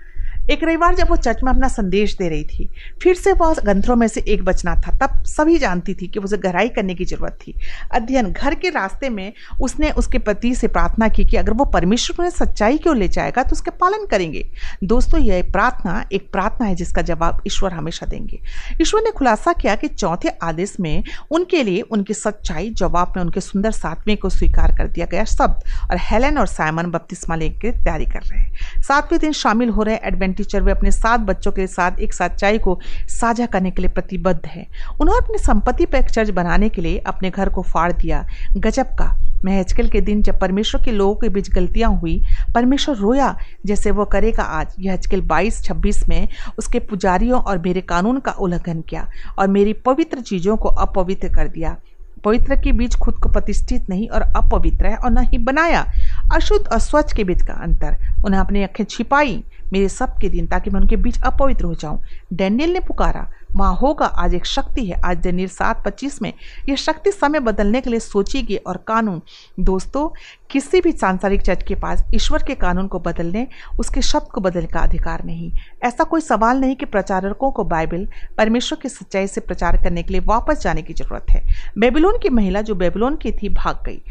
Speaker 1: एक रविवार जब वो चर्च में अपना संदेश दे रही थी, फिर से वह ग्रंथों में से एक बचना था। तब सभी जानती थी कि उसे गहराई करने की ज़रूरत थी। अध्ययन, घर के रास्ते में उसने उसके पति से प्रार्थना की कि अगर वो परमेश्वर में सच्चाई क्यों ले जाएगा तो उसके पालन करेंगे। दोस्तों, यह प्रार्थना एक प्रार्थना है जिसका जवाब ईश्वर हमेशा देंगे। ईश्वर ने खुलासा किया कि चौथे आदेश में उनके लिए उनकी सच्चाई जवाब में उनके सुंदर सातवें को स्वीकार कर दिया गया शब्द और हेलन और साइमन बपतिस्मा लेकर तैयारी कर रहे हैं। सातवें दिन शामिल हो रहे एडवेंट टीचर वे अपने सात बच्चों के साथ, एक साथ सच्चाई को साझा करने के लिए प्रतिबद्ध है। उन्होंने अपनी संपत्ति पर एक चर्च बनाने के लिए अपने घर को फाड़ दिया। गजब का। महजकल के दिन जब परमेश्वर के लोगों के बीच गलतियाँ हुई, परमेश्वर रोया जैसे वो करेगा आज। यह हजकल बाईस, छब्बीस में उसके पुजारियों और मेरे कानून का उल्लंघन किया और मेरी पवित्र चीज़ों को अपवित्र कर दिया। पवित्र के बीच खुद को प्रतिष्ठित नहीं और अपवित्र है और न ही बनाया। अशुद्ध और स्वच्छ के बीच का अंतर। उन्हें अपनी आँखें छिपाई। मेरे सब के दिन ताकि मैं उनके बीच अपवित्र हो जाऊँ। डैनियल ने पुकारा वहाँ होगा, आज एक शक्ति है। आज जनीर सात पच्चीस में यह शक्ति समय बदलने के लिए सोची गई और कानून। दोस्तों, किसी भी सांसारिक चर्च के पास ईश्वर के कानून को बदलने, उसके शब्द को बदलने का अधिकार नहीं। ऐसा कोई सवाल नहीं कि प्रचारकों को बाइबल, परमेश्वर की सच्चाई से प्रचार करने के लिए वापस जाने की ज़रूरत है। बेबीलोन की महिला जो बेबीलोन की थी भाग गई।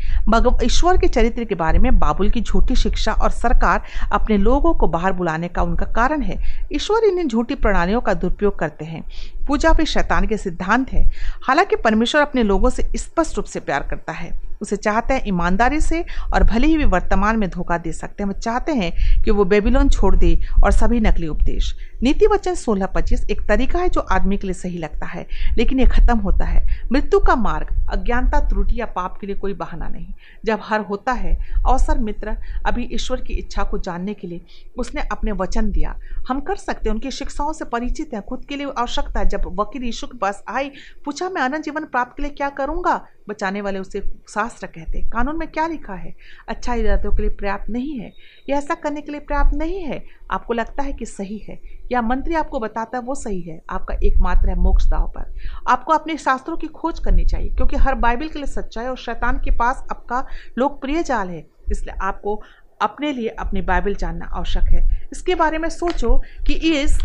Speaker 1: ईश्वर के चरित्र के बारे में बाबुल की झूठी शिक्षा और सरकार अपने लोगों को बाहर बुलाने का उनका कारण है। ईश्वर इन्हें झूठी प्रणालियों का दुरुपयोग करते हैं। पूजा भी शैतान के सिद्धांत है। हालाँकि परमेश्वर अपने लोगों से स्पष्ट रूप से प्यार करता है। उसे चाहते हैं ईमानदारी से और भले ही वे वर्तमान में धोखा दे सकते हैं, वो चाहते हैं कि वो बेबीलोन छोड़ दे और सभी नकली उपदेश। नीति वचन सोलह पच्चीस एक तरीका है जो आदमी के लिए सही लगता है, लेकिन ये खत्म होता है। मृत्यु का मार्ग, अज्ञानता, त्रुटि या पाप के लिए कोई बहाना नहीं। जब हर होता है, अवसर मित्र, अभी ईश्वर की इच्छा को जानने के लिए उसने अपने वचन दिया। हम कर सकते हैं, उनकी शिक्षाओं से परिचित हैं, खुद के लिए आवश्यकता है। जब वकील यीशु के पास आई पूछा, मैं आनंद जीवन प्राप्त के लिए क्या करूँगा? बचाने वाले उसे शास्त्र कहते कानून में क्या लिखा है? अच्छा इरादों के लिए पर्याप्त नहीं है या ऐसा करने के लिए पर्याप्त नहीं है? आपको लगता है कि सही है? या मंत्री आपको बताता है वो सही है? आपका एकमात्र है मोक्ष दाव पर। आपको अपने शास्त्रों की खोज करनी चाहिए, क्योंकि हर बाइबल के लिए सच्चाई और शैतान के पास आपका लोकप्रिय जाल है, इसलिए आपको अपने लिए अपनी बाइबल जानना आवश्यक है। इसके बारे में सोचो कि इस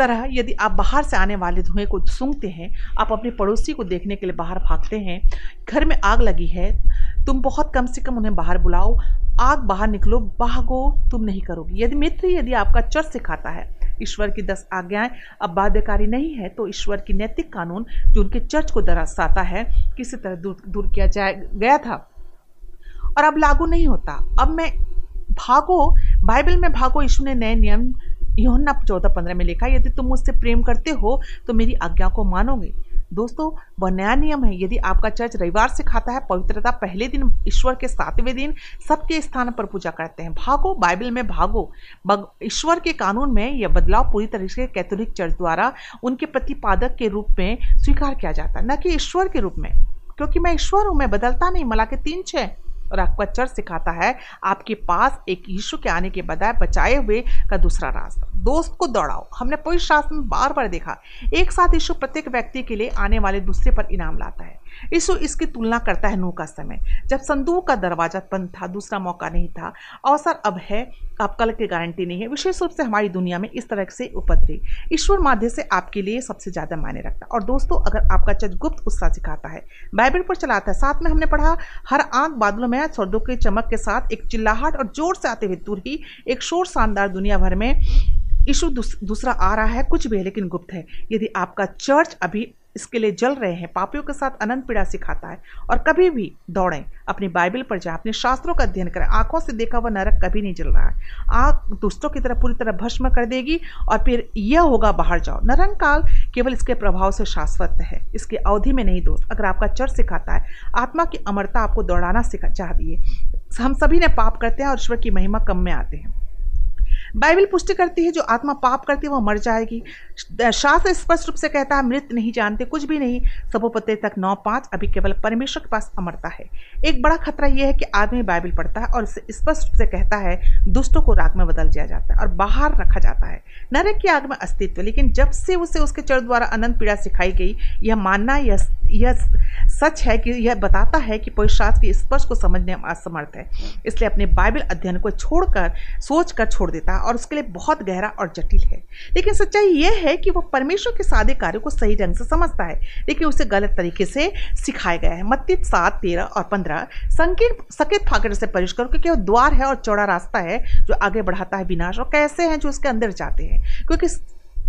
Speaker 1: तरह यदि आप बाहर से आने वाले धुएँ को सूंघते हैं, आप अपने पड़ोसी को देखने के लिए बाहर भागते हैं, घर में आग लगी है, तुम बहुत कम से कम उन्हें बाहर बुलाओ, आग बाहर निकलो भागो तुम नहीं करोगे। यदि मित्र यदि आपका चर्च सिखाता है, ईश्वर की दस आज्ञाएँ अब बाध्यकारी नहीं है तो ईश्वर की नैतिक कानून जो उनके चर्च को दर्शाता है, किसी तरह दूर दूर किया जाए, गया था। और अब लागू नहीं होता। अब मैं भागो, बाइबल में भागो यीशु ने नए नियम योहन्ना चौदह पंद्रह में लिखा, यदि तुम मुझसे प्रेम करते हो तो मेरी आज्ञा को मानोगे। दोस्तों, वह नया नियम है। यदि आपका चर्च रविवार से खाता है, पवित्रता पहले दिन, ईश्वर के सातवें दिन, सबके स्थान पर पूजा करते हैं। भागो, बाइबल में भागो। ईश्वर के कानून में यह बदलाव पूरी तरीके से कैथोलिक चर्च द्वारा उनके प्रतिपादक के रूप में स्वीकार किया जाता है। न कि ईश्वर के रूप में। क्योंकि मैं ईश्वर हूँ, मैं बदलता नहीं मला के तीन छः आपका सिखाता है, आपके पास एक यीशु के आने के बजाय बचाए हुए का दूसरा रास्ता। दोस्त को दौड़ाओ। हमने पवित्र शास्त्र में बार बार देखा, एक साथ यीशु प्रत्येक व्यक्ति के लिए आने वाले दूसरे पर इनाम लाता है। यीशु इसकी तुलना करता है नू का समय। जब संदूक का दरवाज़ा बंद था, दूसरा मौका नहीं था। अवसर अब है, अब कल की गारंटी नहीं है। विशेष रूप से हमारी दुनिया में इस तरह से उपद्री ईश्वर माध्य से आपके लिए सबसे ज़्यादा मायने रखता और दोस्तों, अगर आपका चर्च गुप्त उत्साह सिखाता है, बाइबल पर चलाता है, साथ में हमने पढ़ा, हर आँख बादलों में स्वर्दों के चमक के साथ एक चिल्लाहट और ज़ोर से आते हुए दूर ही एक शोर शानदार दुनिया भर में इशू दूसरा आ रहा है, कुछ भी है, लेकिन गुप्त है। यदि आपका चर्च अभी इसके लिए जल रहे हैं, पापियों के साथ अनंत पीड़ा सिखाता है और कभी भी दौड़ें। अपनी बाइबल पर जाएँ, अपने शास्त्रों का अध्ययन करें। आँखों से देखा हुआ नरक कभी नहीं जल रहा है। आग दुष्टों की तरह पूरी तरह भस्म कर देगी और फिर यह होगा, बाहर जाओ। नरंग काल केवल इसके प्रभाव से शाश्वत है, इसकी अवधि में नहीं दोस्त। अगर आपका चर्च सिखाता है, आत्मा की अमरता आपको दौड़ाना सिखा चाहती है हम सभी ने पाप करते हैं और ईश्वर की महिमा कम में आते हैं। बाइबल पुष्टि करती है, जो आत्मा पाप करती है, वह मर जाएगी। शास्त्र स्पष्ट रूप से कहता है, मृत नहीं जानते, कुछ भी नहीं। सबोपते तक नौ पाँच, अभी केवल परमेश्वर के पास अमरता है। एक बड़ा खतरा यह है कि आदमी बाइबल पढ़ता है और स्पष्ट रूप से कहता है, दुष्टों को राग में बदल दिया जाता है और बाहर रखा जाता है। नरक की आग में अस्तित्व, लेकिन जब से उसे, उसके चर द्वारा अनंत पीड़ा सिखाई गई, यह मानना यह यह सच है कि यह बताता है कि पवित्र शास्त्र के स्पर्श को समझने में असमर्थ है। इसलिए अपने बाइबल अध्ययन को छोड़कर सोच कर छोड़ देता और उसके लिए बहुत गहरा और जटिल है। लेकिन सच्चाई यह है कि वह परमेश्वर के सादे कार्यों को सही ढंग से समझता है, लेकिन उसे गलत तरीके से सिखाया गया है। मत्ती सात, तेरह और पंद्रह संकीर्ण सकेत फाकड़ से परिश करो क्योंकि वह द्वार है और चौड़ा रास्ता है जो आगे बढ़ाता है विनाश, और कैसे हैं जो उसके अंदर जाते हैं? क्योंकि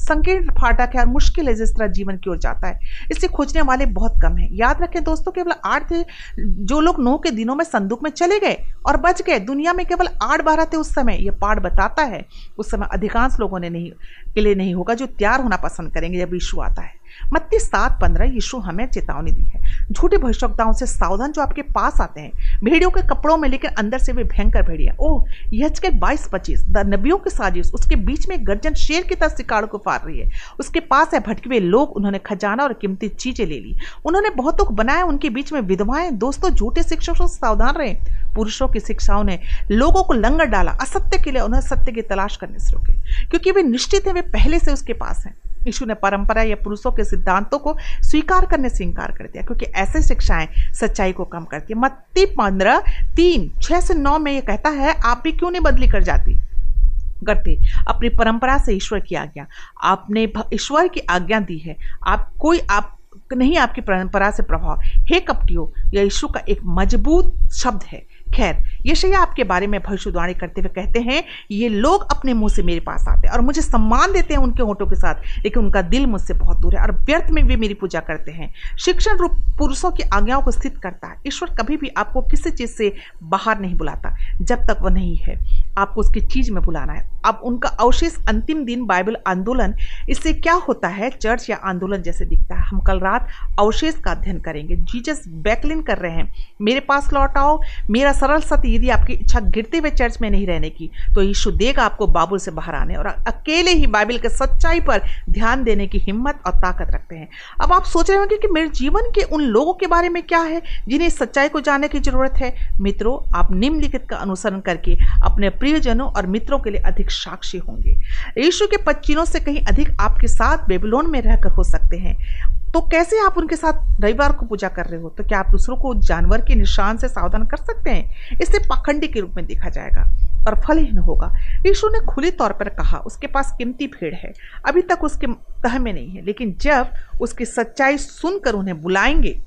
Speaker 1: संकीर्ण फाटक है और मुश्किल है जिस तरह जीवन की ओर जाता है। इससे खोजने वाले बहुत कम हैं। याद रखें दोस्तों, केवल आठ थे, जो लोग नौ के दिनों में संदूक में चले गए और बच गए, दुनिया में केवल आठ बारह थे उस समय। यह पाठ बताता है, उस समय अधिकांश लोगों ने नहीं, के लिए नहीं होगा, जो तैयार होना पसंद करेंगे, जब यीशु आता है। मत्ती सात पंद्रह यीशु हमें चेतावनी दी है। झूठे भविष्यताओं से सावधान जो आपके पास आते हैं, भेड़ियों के कपड़ों में लेकिन अंदर से वे भयंकर भेड़िया ओह यह के बाईस पच्चीस, द नबियों की साजिश, उसके बीच में गर्जन शेर की तरह शिकार को फाड़ रही है। उसके पास है भटके हुए लोग, उन्होंने खजाना और कीमती चीज़ें ले ली। उन्होंने बहुत को बनाया, उनके बीच में विधवाएँ, दोस्तों, झूठे शिक्षकों से सावधान रहे। पुरुषों की शिक्षाओं ने लोगों को लंगर डाला, असत्य के लिए उन्हें सत्य की तलाश करने से रोके। क्योंकि वे निश्चित हैं, वे पहले से उसके पास हैं। यीशु ने परंपरा या पुरुषों के सिद्धांतों को स्वीकार करने से इंकार कर दिया, क्योंकि ऐसे शिक्षाएँ सच्चाई को कम करती है। मत्ती पंद्रह, तीन छः से नौ में यह कहता है, आप भी क्यों नहीं बदली कर जाती? करते, अपनी परंपरा से ईश्वर की आज्ञा। आपने ईश्वर की आज्ञा दी है। आप कोई, आप नहीं, आपकी परंपरा से प्रभाव। हे कपटियो, यह यीशु का एक मज़बूत शब्द है। खैर यशया आपके बारे में भविष्यवाणी करते हुए कहते हैं, ये लोग अपने मुँह से मेरे पास आते हैं और मुझे सम्मान देते हैं उनके होठों के साथ, लेकिन उनका दिल मुझसे बहुत दूर है और व्यर्थ में भी मेरी पूजा करते हैं। शिक्षण रूप पुरुषों की आज्ञाओं को स्थित करता है। ईश्वर कभी भी आपको किसी चीज़ से बाहर नहीं बुलाता, जब तक वह नहीं है। आपको उसकी चीज़ में बुलाना है। अब उनका अवशेष अंतिम दिन बाइबल आंदोलन, इससे क्या होता है? चर्च या आंदोलन जैसे दिखता है। हम कल रात अवशेष का अध्ययन करेंगे। जीजस बैकलिन कर रहे हैं। मेरे पास लौट आओ। मेरा सरल सत्य, यदि आपकी इच्छा गिरते हुए चर्च में नहीं रहने की तो यीशु देगा आपको बाबुल से बाहर आने और अकेले ही बाइबल के सच्चाई पर ध्यान देने की हिम्मत और ताकत रखते हैं। अब आप सोच रहे होंगे कि मेरे जीवन के उन लोगों के बारे में क्या है, जिन्हें सच्चाई को जानने की ज़रूरत है? मित्रों, आप निम्नलिखित का अनुसरण करके अपने प्रियजनों और मित्रों के लिए अधिक साक्षी होंगे। यीशु के पच्चीनों से कहीं अधिक आपके साथ बेबीलोन में रहकर हो सकते हैं। तो कैसे आप उनके साथ रविवार को पूजा कर रहे हो? तो क्या आप दूसरों को जानवर के निशान से सावधान कर सकते हैं? इसे पाखंडी के रूप में देखा जाएगा और फलहीन होगा। यीशु ने खुली तौर पर कहा, उसके पास कीमती भीड़ है। अभी तक उसके तह में नहीं है, लेकिन जब उसकी सच्चाई सुनकर उन्हें बुलाएँगे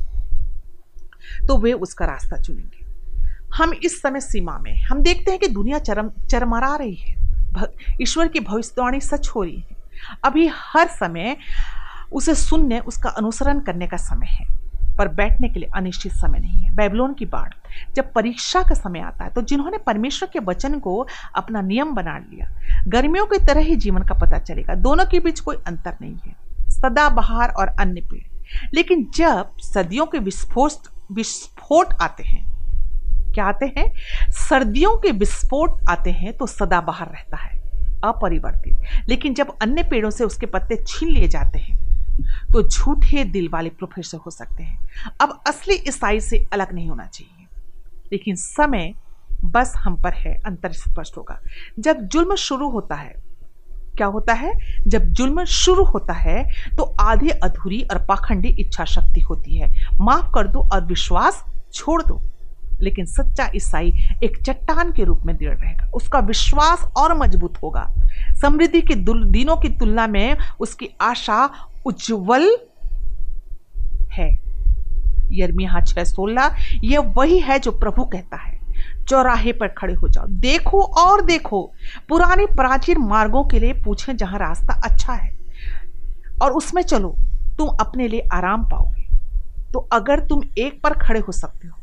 Speaker 1: तो वे उसका रास्ता चुनेंगे। हम इस समय सीमा में हम देखते हैं कि दुनिया चरम चरमरा रही है। ईश्वर की भविष्यवाणी सच हो रही है। अभी हर समय उसे सुनने, उसका अनुसरण करने का समय है, पर बैठने के लिए अनिश्चित समय नहीं है। बैबलोन की बाढ़ जब परीक्षा का समय आता है तो जिन्होंने परमेश्वर के वचन को अपना नियम बना लिया, गर्मियों की तरह ही जीवन का पता चलेगा। दोनों के बीच कोई अंतर नहीं है, सदा बहार और अन्य पेड़। लेकिन जब सदियों के विस्फोट विस्फोट आते हैं क्या आते हैं? सर्दियों के विस्फोट आते हैं तो सदा बाहर रहता है, अपरिवर्तित। लेकिन जब अन्य पेड़ों से उसके पत्ते छीन लिए जाते हैं तो झूठे दिल वाले प्रोफेसर हो सकते हैं। अब असली ईसाई से अलग नहीं होना चाहिए। लेकिन समय बस हम पर है, अंतर स्पष्ट होगा। जब जुल्म शुरू होता है, क्या होता है? जब जुल्म शुरू होता है तो आधी अधूरी और पाखंडी इच्छा शक्ति होती है। माफ़ कर दो और विश्वास छोड़ दो। लेकिन सच्चा ईसाई एक चट्टान के रूप में दृढ़ रहेगा। उसका विश्वास और मज़बूत होगा। समृद्धि के दिनों की तुलना में उसकी आशा उज्जवल है। यर्मिया छह सोलह, यह वही है जो प्रभु कहता है। चौराहे पर खड़े हो जाओ। देखो और देखो। पुराने प्राचीन मार्गों के लिए पूछें जहाँ रास्ता अच्छा है। और उसमें चलो, तुम अपने लिए आराम पाओगे। तो अगर तुम एक पर खड़े हो सकते हो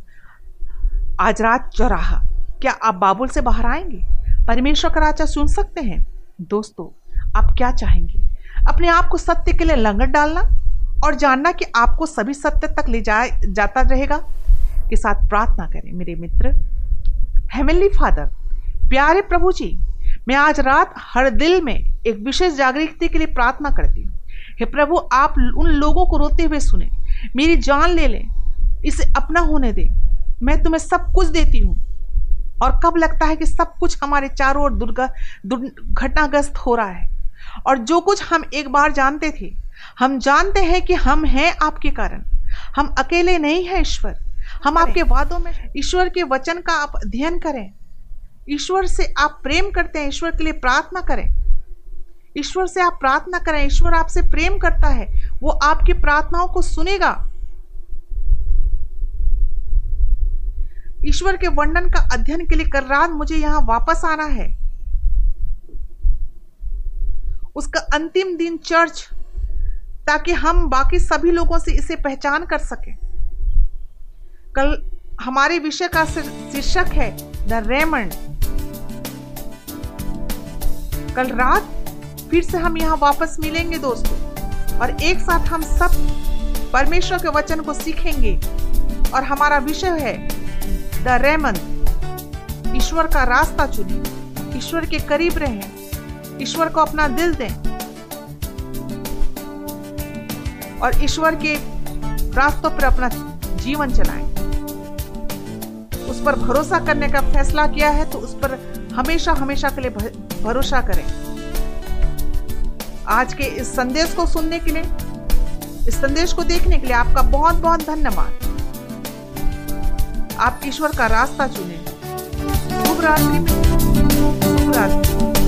Speaker 1: आज रात चौराहा। क्या आप बाबुल से बाहर आएँगे? परमेश्वर का राजा सुन सकते हैं। दोस्तों, आप क्या चाहेंगे? अपने आप को सत्य के लिए लंगर डालना और जानना कि आपको सभी सत्य तक ले जाए, जाता रहेगा। के साथ प्रार्थना करें, मेरे मित्र। हेमनली फादर प्यारे प्रभु जी, मैं आज रात हर दिल में एक विशेष जागृति के लिए प्रार्थना करती हूँ। हे प्रभु, आप उन लोगों को रोते हुए सुने। मेरी जान ले लें। इसे अपना होने दें। मैं तुम्हें सब कुछ देती हूँ। और कब लगता है कि सब कुछ हमारे चारों ओर दुर्गा दुर्घटनाग्रस्त हो रहा है? और जो कुछ हम एक बार जानते थे हम जानते हैं कि हम हैं आपके कारण। हम अकेले नहीं हैं ईश्वर। हम आपके वादों में ईश्वर के वचन का आप अध्ययन करें। ईश्वर से आप प्रेम करते हैं ईश्वर के लिए प्रार्थना करें। ईश्वर से आप प्रार्थना करें ईश्वर आपसे प्रेम करता है। वो आपकी प्रार्थनाओं को सुनेगा। ईश्वर के वर्णन का अध्ययन के लिए कल रात मुझे यहाँ वापस आना है। उसका अंतिम दिन चर्च, ताकि हम बाकी सभी लोगों से इसे पहचान कर सकें। कल हमारे विषय का शीर्षक है, द रेमंड। कल रात फिर से हम यहाँ वापस मिलेंगे दोस्तों, और एक साथ हम सब परमेश्वर के वचन को सीखेंगे, और हमारा विषय है द रेमन। ईश्वर का रास्ता चुने। ईश्वर के करीब रहें। ईश्वर को अपना दिल दें। और ईश्वर के रास्तों पर अपना जीवन चलाएँ। उस पर भरोसा करने का फैसला किया है तो उस पर हमेशा हमेशा के लिए भरोसा करें। आज के इस संदेश को सुनने के लिए, इस संदेश को देखने के लिए आपका बहुत बहुत धन्यवाद। आप ईश्वर का रास्ता चुने शुभ रात्रि शुभ रात्रि.